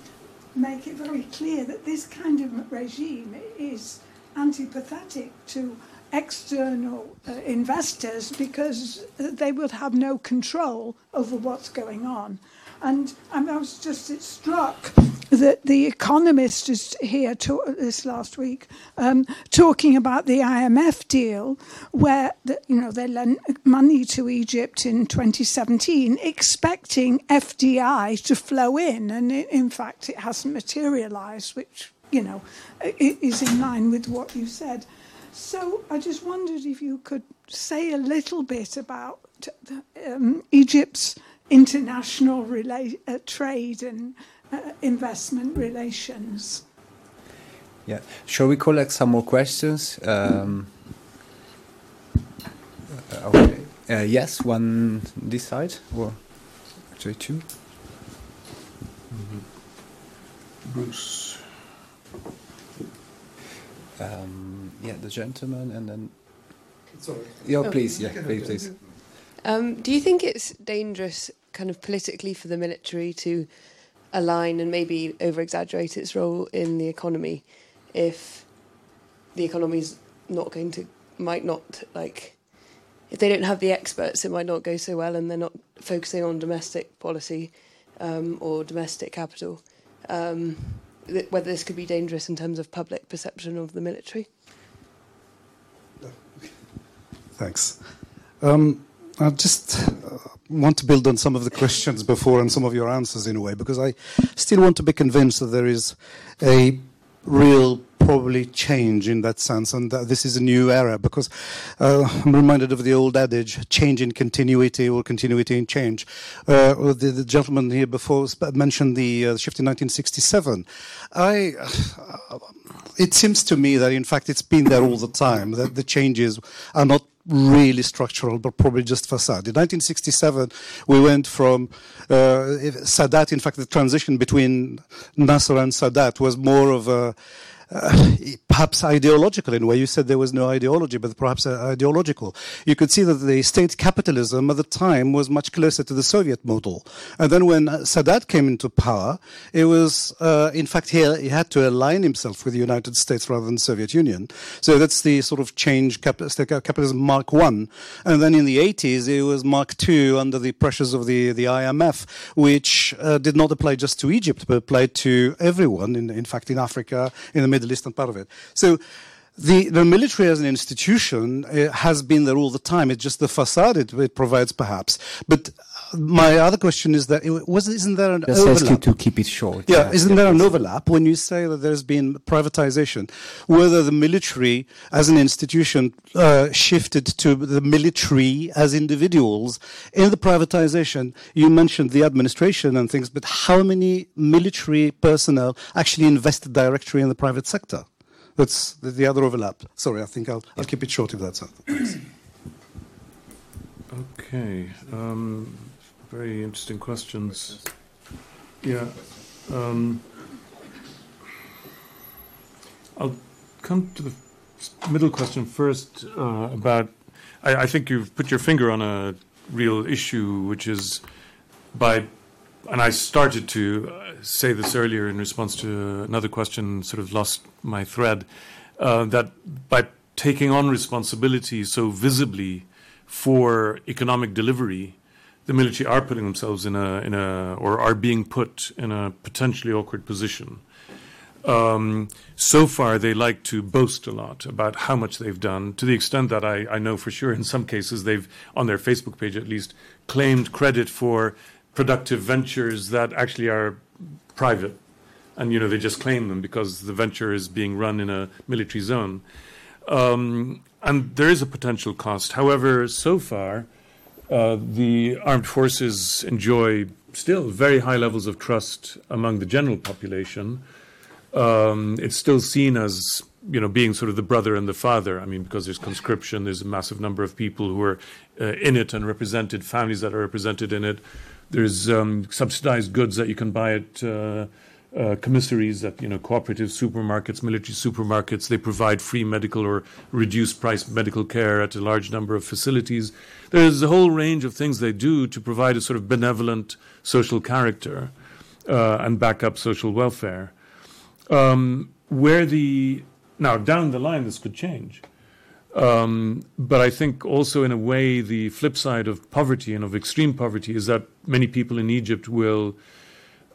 make it very clear that this kind of regime is antipathetic to external uh, investors because they will have no control over what's going on. And I was just struck that the Economist is here to, this last week um, talking about the IMF deal, where the, you know they lent money to Egypt in 2017, expecting FDI to flow in, and it, in fact it hasn't materialised, which you know is in line with what you said. So I just wondered if you could say a little bit about um, Egypt's international rela- uh, trade and uh, investment relations. Yeah. Shall we collect some more questions? Um, uh, okay. Uh, yes, one this side, or actually 2 mm-hmm. Bruce. Um, yeah, the gentleman, and then. Sorry. Yeah, oh, please. Yeah, please, please. Um, do you think it's dangerous, kind of politically, for the military to align and maybe over exaggerate its role in the economy if the economy's not going to, might not, like, if they don't have the experts, it might not go so well and they're not focusing on domestic policy um, or domestic capital? Um, whether this could be dangerous in terms of public perception of the military? Thanks. Um, I just uh, want to build on some of the questions before and some of your answers in a way, because I still want to be convinced that there is a real probably change in that sense, and that this is a new era. Because uh, I'm reminded of the old adage: "Change in continuity, or continuity in change." Uh, the, the, gentleman here before mentioned the uh, shift in 1967. I. Uh, it seems to me that, in fact, it's been there all the time. That the changes are not really structural, but probably just facade. In 1967, we went from uh, Sadat. In fact, the transition between Nasser and Sadat was more of a uh, perhaps ideological in a way. You said there was no ideology, but perhaps uh, ideological. You could see that the state capitalism at the time was much closer to the Soviet model. And then when Sadat came into power, it was, uh, in fact, he, he, had to align himself with the United States rather than the Soviet Union. So that's the sort of change cap- capitalism Mark One. And then in the 80s, it was Mark Two under the pressures of the, the IMF, which uh, did not apply just to Egypt, but applied to everyone, in, in fact, in Africa, in the Middle East and part of it. So the, the military as an institution uh, has been there all the time. It's just the facade it, it provides, perhaps. But my other question is that it was isn't there an Just overlap? ask you to keep it short. Yeah, isn't there an overlap when you say that there's been privatization? Whether the military as an institution uh, shifted to the military as individuals in the privatization, you mentioned the administration and things, but how many military personnel actually invested directly in the private sector? That's the other overlap. Sorry, I think I'll, I'll keep it short if that's Thanks. Okay. Um, very interesting questions. Yeah. Um, I'll come to the middle question first uh, about. I, I, think you've put your finger on a real issue, which is by. And I started to uh, say this earlier in response to another question, sort of lost my thread. Uh, that by taking on responsibility so visibly for economic delivery, the military are putting themselves in a in a or are being put in a potentially awkward position. Um, so far, they like to boast a lot about how much they've done, to the extent that I, I know for sure in some cases they've, on their Facebook page at least, claimed credit for productive ventures that actually are private. And, you know, they just claim them because the venture is being run in a military zone. Um, and there is a potential cost. However, so far, uh, the armed forces enjoy still very high levels of trust among the general population. Um, it's still seen as you know, being sort of the brother and the father. I mean, because there's conscription, there's a massive number of people who are uh, in it and represented, families that are represented in it. There's um, subsidized goods that you can buy at uh, commissaries, at you know, cooperative supermarkets, military supermarkets. They provide free medical or reduced price medical care at a large number of facilities. There's a whole range of things they do to provide a sort of benevolent social character uh, and back up social welfare. Um, where the now down the line this could change. Um, but I think also in a way the flip side of poverty and of extreme poverty is that many people in Egypt will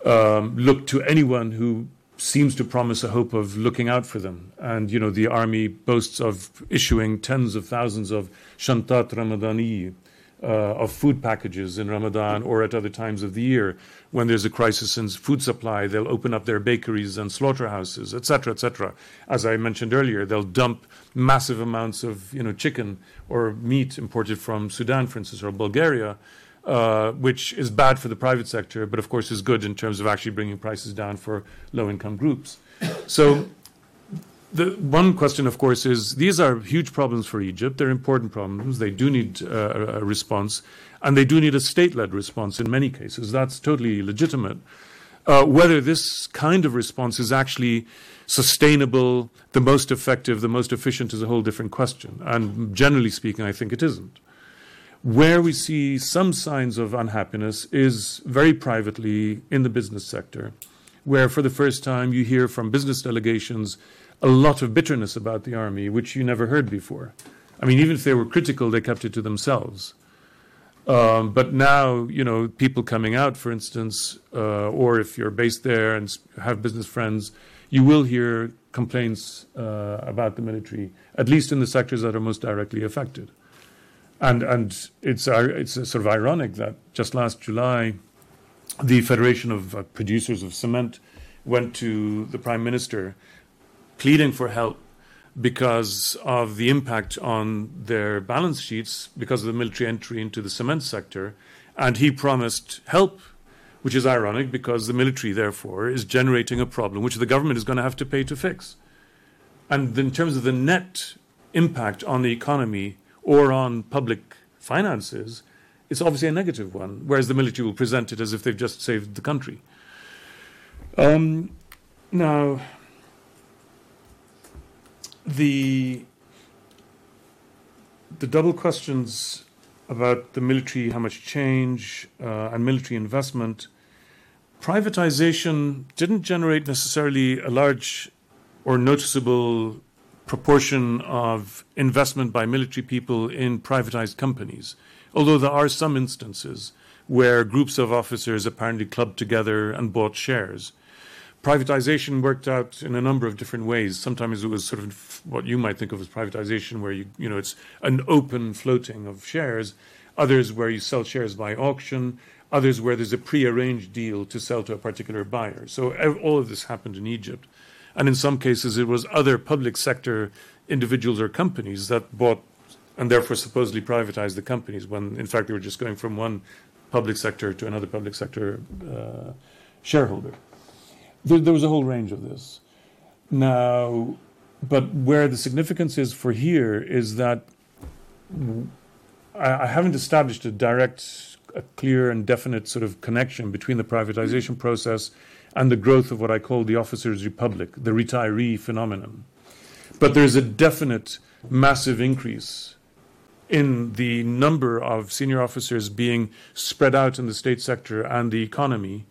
um, look to anyone who seems to promise a hope of looking out for them. And you know the army boasts of issuing tens of thousands of shantat ramadani, uh, of food packages in Ramadan or at other times of the year. When there's a crisis in food supply, they'll open up their bakeries and slaughterhouses, etc., etc. As I mentioned earlier, they'll dump massive amounts of you know chicken or meat imported from Sudan, for instance, or Bulgaria. Uh, which is bad for the private sector, but of course is good in terms of actually bringing prices down for low income groups. So the one question, of course, is these are huge problems for Egypt. They're important problems. They do need uh, a response, and they do need a state led response in many cases. That's totally legitimate. Uh, whether this kind of response is actually sustainable, the most effective, the most efficient is a whole different question. And generally speaking, I think it isn't. Where we see some signs of unhappiness is very privately in the business sector, where for the first time you hear from business delegations a lot of bitterness about the army, which you never heard before. I mean, even if they were critical, they kept it to themselves. Um, but now, you know, people coming out, for instance, uh, or if you're based there and have business friends, you will hear complaints uh, about the military, at least in the sectors that are most directly affected. And and it's uh, it's sort of ironic that just last July, the Federation of uh, Producers of Cement went to the Prime Minister pleading for help because of the impact on their balance sheets because of the military entry into the cement sector. And he promised help, which is ironic because the military, therefore, is generating a problem which the government is going to have to pay to fix. And in terms of the net impact on the economy or on public finances, it's obviously a negative one, whereas the military will present it as if they've just saved the country. Um, now, the the double questions about the military, how much change, uh, and military investment. Privatization didn't generate necessarily a large or noticeable proportion of investment by military people in privatized companies, although there are some instances where groups of officers apparently clubbed together and bought shares privatization worked out in a number of different ways. Sometimes it was sort of what you might think of as privatization, where you you know it's an open floating of shares. Others where you sell shares by auction. Others where there's a pre-arranged deal to sell to a particular buyer. So all of this happened in Egypt, and in some cases it was other public sector individuals or companies that bought and therefore supposedly privatized the companies when in fact they were just going from one public sector to another public sector uh, shareholder. There, there was a whole range of this. Now, but where the significance is for here is that I, I haven't established a direct, a clear and definite sort of connection between the privatization process and the growth of what I call the officers' republic, the retiree phenomenon. But there's a definite massive increase in the number of senior officers being spread out in the state sector and the economy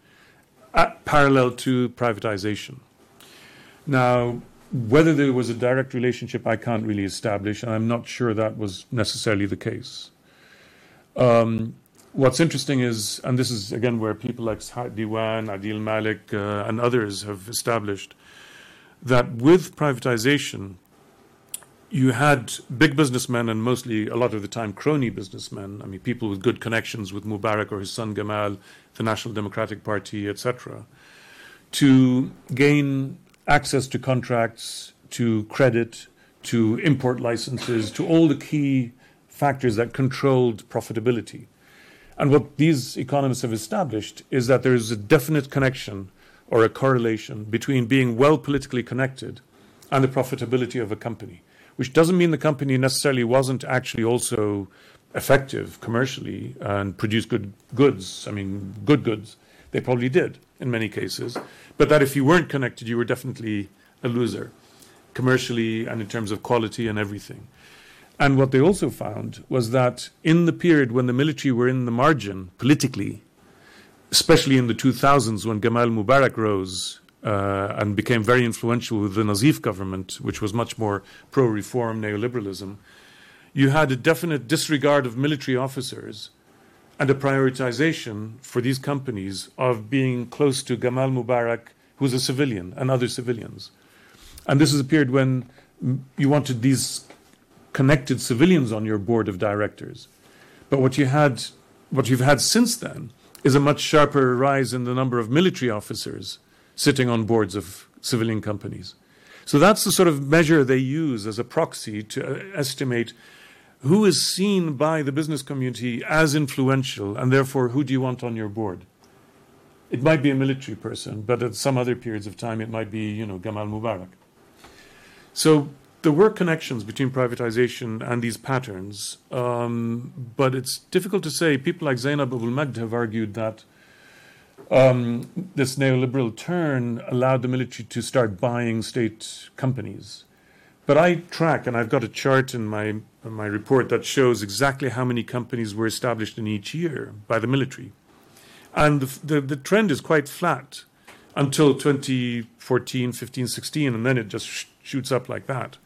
parallel to privatization. Now, whether there was a direct relationship, I can't really establish, and I'm not sure that was necessarily the case. Um, what's interesting is, and this is again where people like Diwan, Adeel Malik, uh, and others have established, that with privatization, you had big businessmen and mostly a lot of the time crony businessmen. I mean, people with good connections with Mubarak or his son Gamal, the National Democratic Party, etc., to gain access to contracts, to credit, to import licenses, to all the key factors that controlled profitability. And what these economists have established is that there is a definite connection or a correlation between being well politically connected and the profitability of a company, which doesn't mean the company necessarily wasn't actually also effective commercially and produced good goods. I mean, good goods. They probably did in many cases. But that if you weren't connected, you were definitely a loser, commercially and in terms of quality and everything. And what they also found was that in the period when the military were in the margin politically, especially in the 2000s when Gamal Mubarak rose uh, and became very influential with the Nazif government, which was much more pro reform neoliberalism, you had a definite disregard of military officers and a prioritization for these companies of being close to Gamal Mubarak, who was a civilian, and other civilians. And this is a period when you wanted these connected civilians on your board of directors. But what you had, what you've had since then, is a much sharper rise in the number of military officers sitting on boards of civilian companies. So that's the sort of measure they use as a proxy to uh, estimate who is seen by the business community as influential, and therefore who do you want on your board? It might be a military person, but at some other periods of time it might be, you know, Gamal Mubarak. So there were connections between privatization and these patterns, um, but it's difficult to say. People like Zeinab Abul-Magd have argued that um, this neoliberal turn allowed the military to start buying state companies. But I track, and I've got a chart in my in my report that shows exactly how many companies were established in each year by the military, and the the, the trend is quite flat until 2014, 15, 16, and then it just sh- shoots up like that.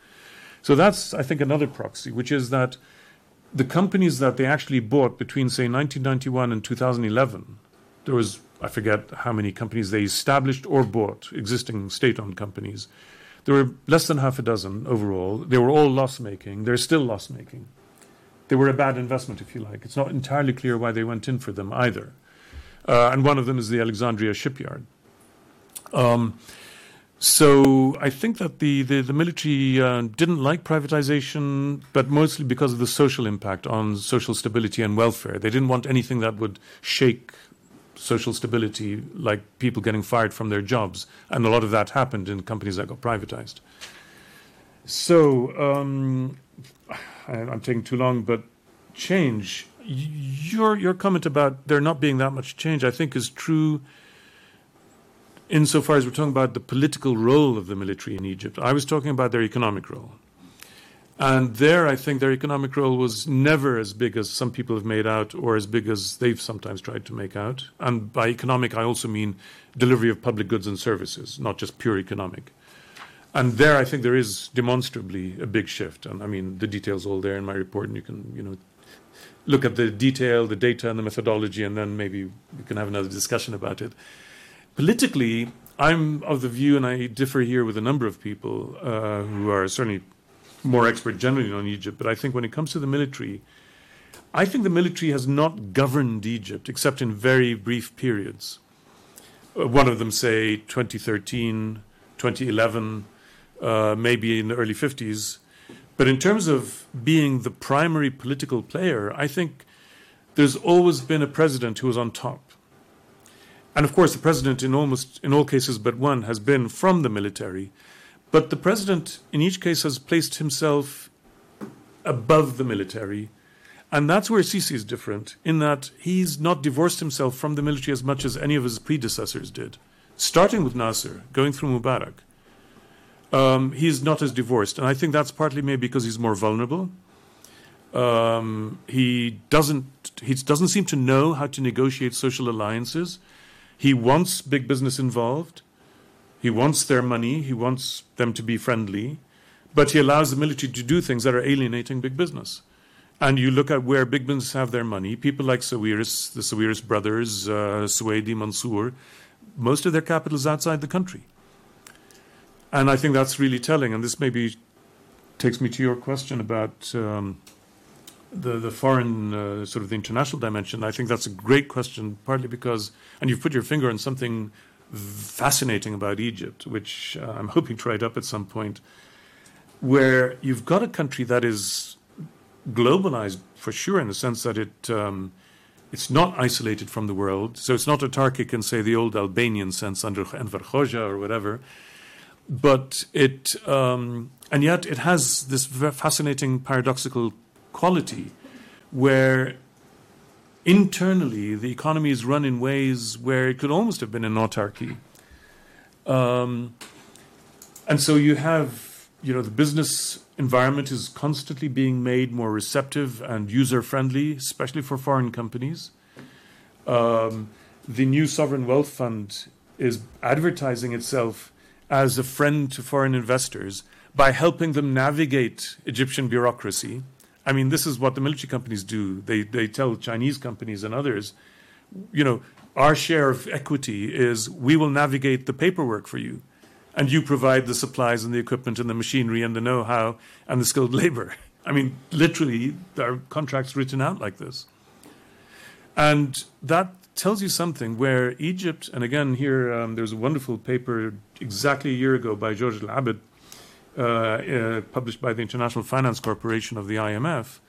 So that's, I think, another proxy, which is that the companies that they actually bought between, say, 1991 and 2011, there was, I forget how many companies they established or bought, existing state owned companies. There were less than half a dozen overall. They were all loss making. They're still loss making. They were a bad investment, if you like. It's not entirely clear why they went in for them either. Uh, and one of them is the Alexandria shipyard. Um, so I think that the, the, the military uh, didn't like privatization, but mostly because of the social impact on social stability and welfare. They didn't want anything that would shake social stability, like people getting fired from their jobs. And a lot of that happened in companies that got privatized. So um, I, I'm taking too long, but change. Your, your comment about there not being that much change, I think, is true insofar as we're talking about the political role of the military in Egypt. I was talking about their economic role. And there, I think their economic role was never as big as some people have made out, or as big as they've sometimes tried to make out. And by economic, I also mean delivery of public goods and services, not just pure economic. And there, I think there is demonstrably a big shift. And I mean, the details all there in my report, and you can, you know, look at the detail, the data, and the methodology, and then maybe we can have another discussion about it politically, I'm of the view, and I differ here with a number of people uh, who are certainly more expert generally on Egypt, but I think when it comes to the military, I think the military has not governed Egypt except in very brief periods. Uh, one of them, say, 2013, 2011, uh, maybe in the early 50s. But in terms of being the primary political player, I think there's always been a president who was on top. And of course, the president, in almost in all cases but one, has been from the military. But the president, in each case, has placed himself above the military. And that's where Sisi is different, in that he's not divorced himself from the military as much as any of his predecessors did. Starting with Nasser, going through Mubarak, um, he's not as divorced. And I think that's partly maybe because he's more vulnerable. Um, he doesn't he doesn't seem to know how to negotiate social alliances. He wants big business involved. He wants their money. He wants them to be friendly. But he allows the military to do things that are alienating big business. And you look at where big business have their money, people like Sawiris, the Sawiris brothers, uh, Suwaidi, Mansour, most of their capital is outside the country. And I think that's really telling. And this maybe takes me to your question about um, the the foreign uh, sort of the international dimension, I think that's a great question. Partly because, and you've put your finger on something fascinating about Egypt, which uh, I'm hoping to write up at some point, where you've got a country that is globalized for sure, in the sense that it um, it's not isolated from the world. So it's not autarkic in say the old Albanian sense under Enver Hoxha or whatever. but it um, and yet it has this fascinating paradoxical quality where internally the economy is run in ways where it could almost have been an autarky. Um, and so you have, you know, the business environment is constantly being made more receptive and user friendly, especially for foreign companies. Um, the new sovereign wealth fund is advertising itself as a friend to foreign investors by helping them navigate Egyptian bureaucracy. I mean, this is what the military companies do. They, they tell Chinese companies and others, you know, our share of equity is we will navigate the paperwork for you, and you provide the supplies and the equipment and the machinery and the know how and the skilled labor. I mean, literally, there are contracts written out like this. And that tells you something where Egypt, and again, here um, there's a wonderful paper exactly a year ago by George Al uh, Uh, uh, published by the International Finance Corporation of the IMF,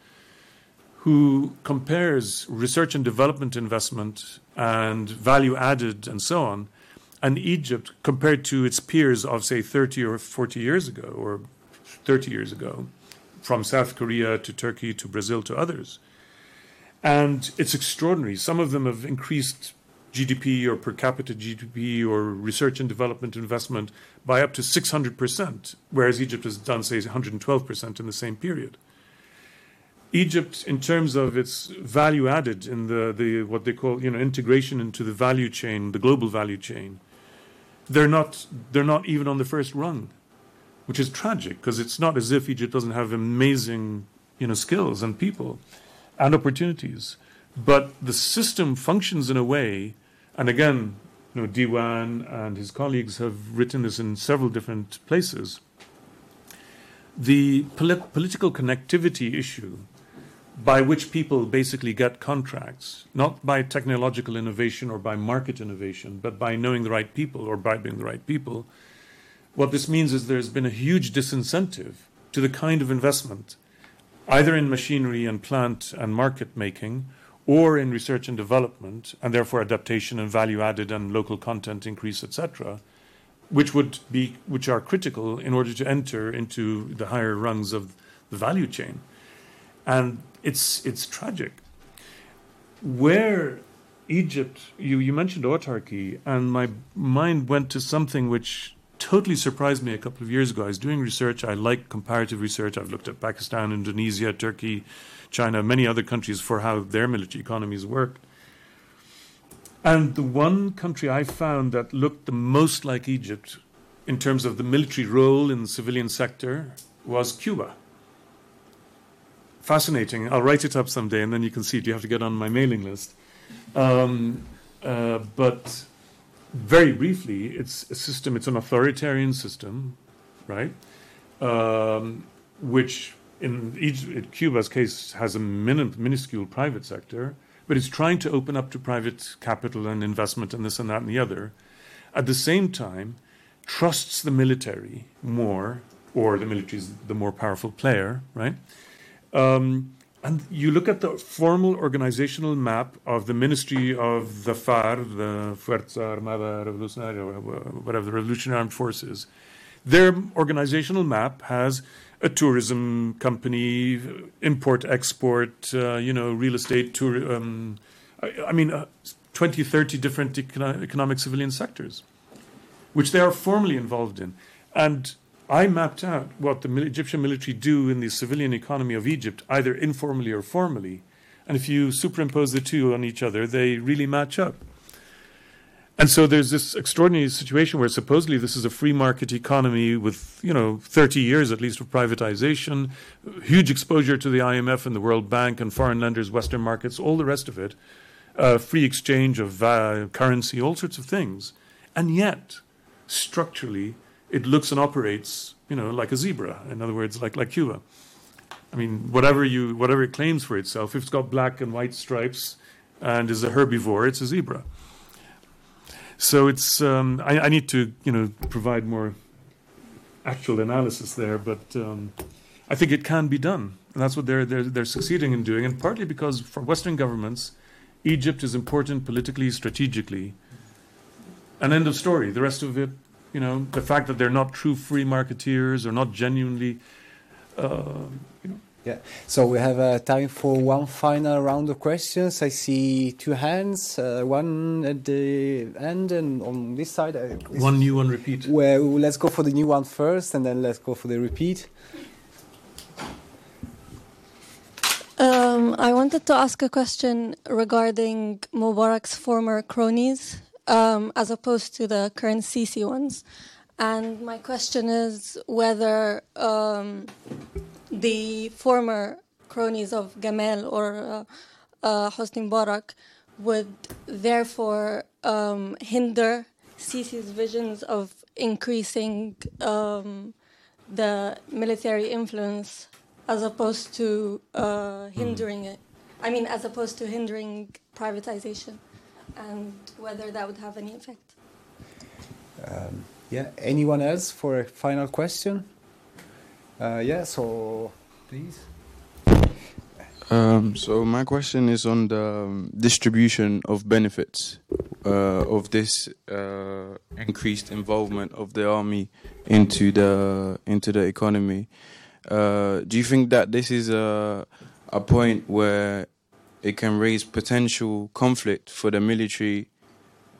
who compares research and development investment and value added and so on, and Egypt compared to its peers of, say, 30 or 40 years ago, or 30 years ago, from South Korea to Turkey to Brazil to others. And it's extraordinary. Some of them have increased GDP or per capita GDP or research and development investment by up to 600%, whereas Egypt has done, say, 112% in the same period. Egypt, in terms of its value added in the, the what they call you know integration into the value chain, the global value chain, they're not they're not even on the first rung, which is tragic because it's not as if Egypt doesn't have amazing you know skills and people and opportunities. But the system functions in a way, and again, you know, Diwan and his colleagues have written this in several different places. The polit- political connectivity issue by which people basically get contracts, not by technological innovation or by market innovation, but by knowing the right people or bribing the right people. What this means is there's been a huge disincentive to the kind of investment either in machinery and plant and market making or in research and development, and therefore adaptation and value added and local content increase, etc., which would be which are critical in order to enter into the higher rungs of the value chain. And it's it's tragic. Where Egypt, you, you mentioned autarky, and my mind went to something which totally surprised me a couple of years ago. I was doing research. I like comparative research. I've looked at Pakistan, Indonesia, Turkey, China, many other countries for how their military economies work. And the one country I found that looked the most like Egypt in terms of the military role in the civilian sector was Cuba. Fascinating. I'll write it up someday and then you can see it. You have to get on my mailing list. Um, uh, but very briefly, it's a system, it's an authoritarian system, right? Um, which in, each, Cuba's case has a minuscule private sector, but it's trying to open up to private capital and investment and this and that and the other. At the same time, trusts the military more, or the military is the more powerful player, right? Um, and you look at the formal organizational map of the Ministry of the FAR, the Fuerza Armada Revolucionaria, whatever the Revolutionary Armed Forces. Their organizational map has a tourism company, import export, uh, you know, real estate, tour, um, I, I, mean, uh, 20, 30 different econo- economic civilian sectors, which they are formally involved in. And I mapped out what the Egyptian military do in the civilian economy of Egypt, either informally or formally. And if you superimpose the two on each other, they really match up. And so there's this extraordinary situation where supposedly this is a free market economy with, you know, 30 years at least of privatization, huge exposure to the IMF and the World Bank and foreign lenders, Western markets, all the rest of it, uh, free exchange of uh, currency, all sorts of things. And yet, structurally, it looks and operates, you know, like a zebra. In other words, like like Cuba. I mean, whatever you whatever it claims for itself, if it's got black and white stripes and is a herbivore, it's a zebra. So it's um, I, I, need to you know provide more actual analysis there, but um, I think it can be done, and that's what they're they're they're succeeding in doing, and partly because for Western governments, Egypt is important politically, strategically. An end of story. The rest of it You know, the fact that they're not true free marketeers or not genuinely. Uh, you know. Yeah. So we have uh, time for one final round of questions. I see two hands, uh, one at the end and on this side. Uh, one new one repeat. Well, let's go for the new one first, and then let's go for the repeat. Um, I wanted to ask a question regarding Mubarak's former cronies um, as opposed to the current Sisi ones. And my question is whether um, the former cronies of Gamal or uh, uh, Hosni Mubarak would therefore um, hinder Sisi's visions of increasing um, the military influence as opposed to uh, hindering mm. it. I mean, as opposed to hindering privatization, and whether that would have any effect. Um, yeah. Anyone else for a final question? Uh, yeah. So, please. Um, so my question is on the um, distribution of benefits uh, of this uh, increased involvement of the army into the into the economy. Uh, do you think that this is a a point where it can raise potential conflict for the military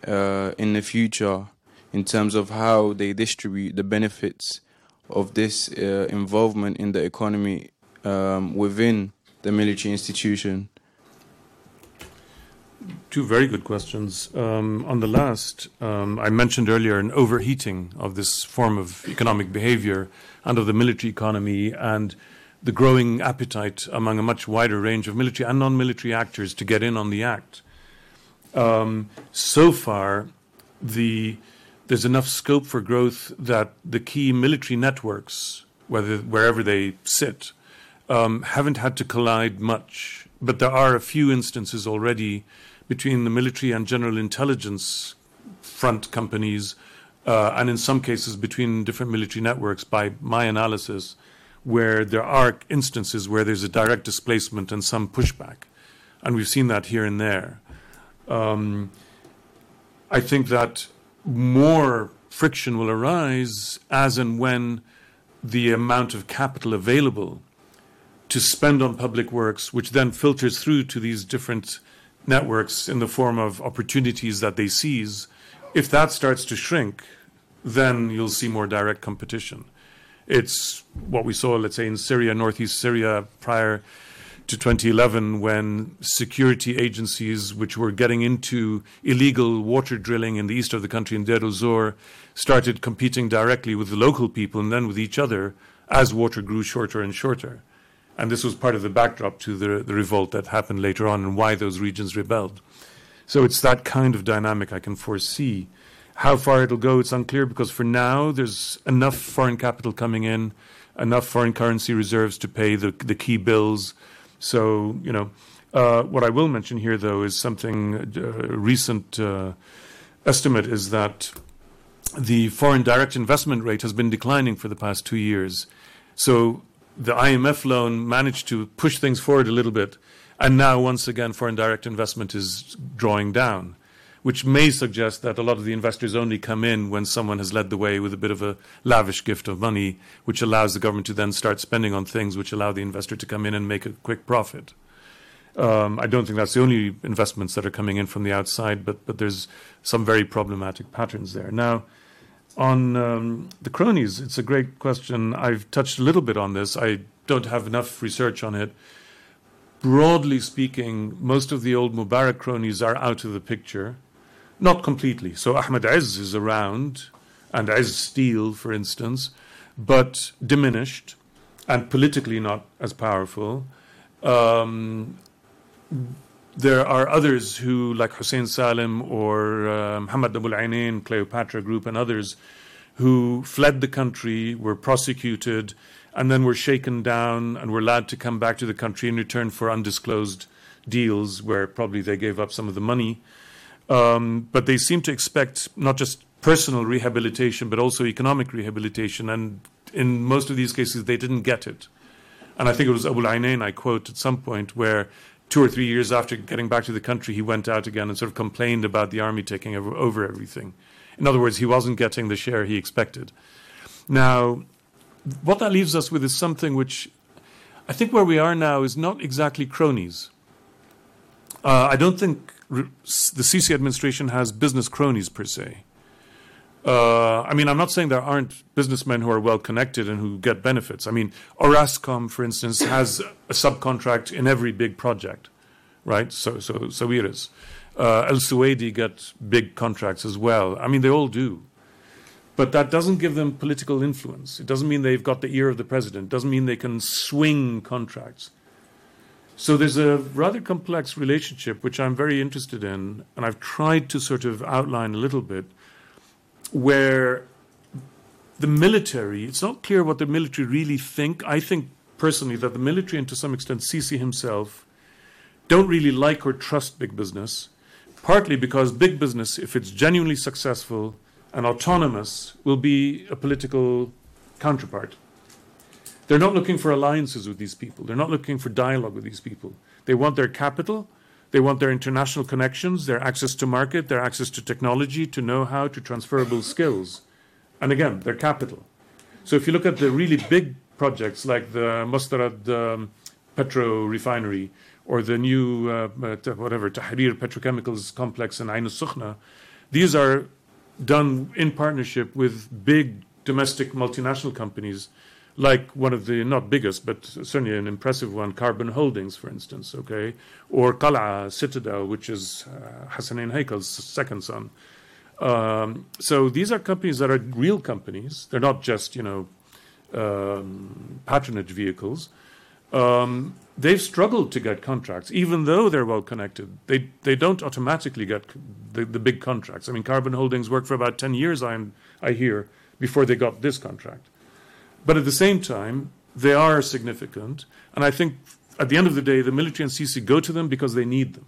uh, in the future in terms of how they distribute the benefits of this uh, involvement in the economy um, within the military institution? Two very good questions. Um, on the last, um, I mentioned earlier an overheating of this form of economic behavior under the military economy and the growing appetite among a much wider range of military and non military actors to get in on the act. Um, so far, the, there's enough scope for growth that the key military networks, whether, wherever they sit, um, haven't had to collide much. But there are a few instances already between the military and general intelligence front companies, uh, and in some cases between different military networks, by my analysis, where there are instances where there's a direct displacement and some pushback. And we've seen that here and there. Um, I think that more friction will arise as and when the amount of capital available to spend on public works, which then filters through to these different networks in the form of opportunities that they seize, if that starts to shrink, then you'll see more direct competition. It's what we saw, let's say, in Syria, northeast Syria, prior to 2011, when security agencies, which were getting into illegal water drilling in the east of the country in Deir el-Zor, started competing directly with the local people and then with each other as water grew shorter and shorter. And this was part of the backdrop to the, the revolt that happened later on and why those regions rebelled. So it's that kind of dynamic I can foresee. How far it'll go, it's unclear because for now there's enough foreign capital coming in, enough foreign currency reserves to pay the, the key bills. So, you know, uh, what I will mention here, though, is something uh, recent uh, estimate is that the foreign direct investment rate has been declining for the past two years. So the IMF loan managed to push things forward a little bit, and now once again foreign direct investment is drawing down, which may suggest that a lot of the investors only come in when someone has led the way with a bit of a lavish gift of money, which allows the government to then start spending on things which allow the investor to come in and make a quick profit. Um, I don't think that's the only investments that are coming in from the outside, but but there's some very problematic patterns there. Now, on um, the cronies, it's a great question. I've touched a little bit on this. I don't have enough research on it. Broadly speaking, most of the old Mubarak cronies are out of the picture. Not completely. So Ahmed Izz is around, and Izz Steel, for instance, but diminished and politically not as powerful. Um, there are others who, like Hussein Salim or uh, Muhammad Abu al Cleopatra Group, and others, who fled the country, were prosecuted, and then were shaken down and were allowed to come back to the country in return for undisclosed deals where probably they gave up some of the money. Um, but they seem to expect not just personal rehabilitation, but also economic rehabilitation. And in most of these cases, they didn't get it. And I think it was Abu al I quote at some point, where two or three years after getting back to the country, he went out again and sort of complained about the army taking over, over everything. In other words, he wasn't getting the share he expected. Now, what that leaves us with is something which I think where we are now is not exactly cronies. Uh, I don't think the Sisi administration has business cronies per se. Uh, I mean, I'm not saying there aren't businessmen who are well connected and who get benefits. I mean, Orascom, for instance, has a subcontract in every big project, right? So, so, Sawiris. Uh, El Suwaidi get big contracts as well. I mean, they all do. But that doesn't give them political influence. It doesn't mean they've got the ear of the president. It doesn't mean they can swing contracts. So there's a rather complex relationship which I'm very interested in, and I've tried to sort of outline a little bit, where the military, it's not clear what the military really think. I think personally that the military and to some extent Sisi himself don't really like or trust big business, partly because big business, if it's genuinely successful, and autonomous will be a political counterpart. They're not looking for alliances with these people. They're not looking for dialogue with these people. They want their capital, they want their international connections, their access to market, their access to technology, to know how, to transferable skills. And again, their capital. So if you look at the really big projects like the Mustarad um, Petro refinery or the new, uh, whatever, Tahrir Petrochemicals complex in Ain al these are done in partnership with big domestic multinational companies like one of the not biggest but certainly an impressive one carbon holdings for instance okay or Qalaa citadel which is uh, Haykal's second son um, so these are companies that are real companies they're not just you know um, patronage vehicles um, they've struggled to get contracts, even though they're well connected. They they don't automatically get the, the big contracts. I mean, Carbon Holdings worked for about ten years. I I hear before they got this contract, but at the same time, they are significant, and I think at the end of the day, the military and Sisi go to them because they need them.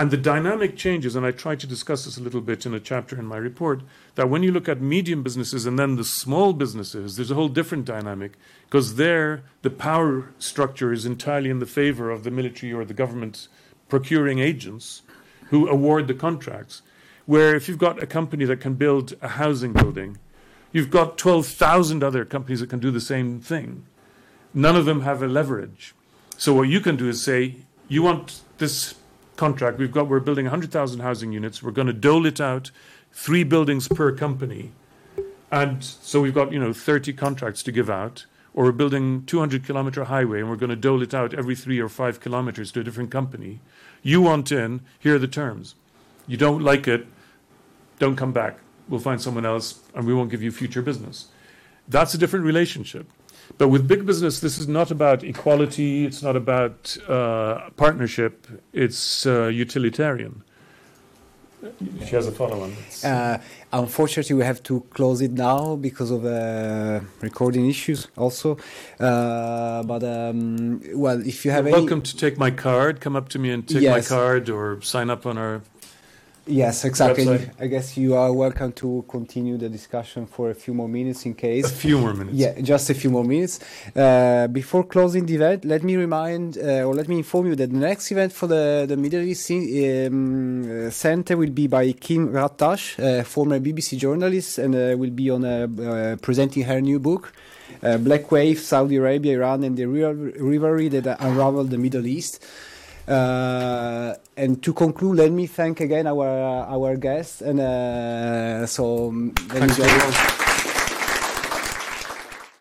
And the dynamic changes, and I tried to discuss this a little bit in a chapter in my report, that when you look at medium businesses and then the small businesses, there's a whole different dynamic because there the power structure is entirely in the favor of the military or the government procuring agents who award the contracts. Where if you've got a company that can build a housing building, you've got 12,000 other companies that can do the same thing. None of them have a leverage. So what you can do is say, you want this contract. We've got we're building 100,000 housing units. We're going to dole it out, three buildings per company, and so we've got you know 30 contracts to give out. Or we're building 200 kilometer highway and we're going to dole it out every three or five kilometers to a different company. You want in, here are the terms. You don't like it, don't come back. We'll find someone else and we won't give you future business. That's a different relationship. But with big business, this is not about equality, it's not about uh, partnership, it's uh, utilitarian. She has a follow on. Uh, unfortunately, we have to close it now because of uh, recording issues also. Uh, but, um, well, if you have You're any. welcome to take my card, come up to me and take Yes. my card or sign up on our Yes, exactly. website. I guess you are welcome to continue the discussion for a few more minutes in case. a few more minutes. Yeah, just a few more minutes. Uh, before closing the event, let me remind uh, or let me inform you that the next event for the, the Middle East um, Center will be by Kim Ghattas, uh, former BBC journalist, and uh, will be on uh, uh, presenting her new book, uh, Black Wave, Saudi Arabia, Iran, and the real rivalry that unraveled the Middle East. Uh, and to conclude, let me thank again our our guests, and uh, so Thanks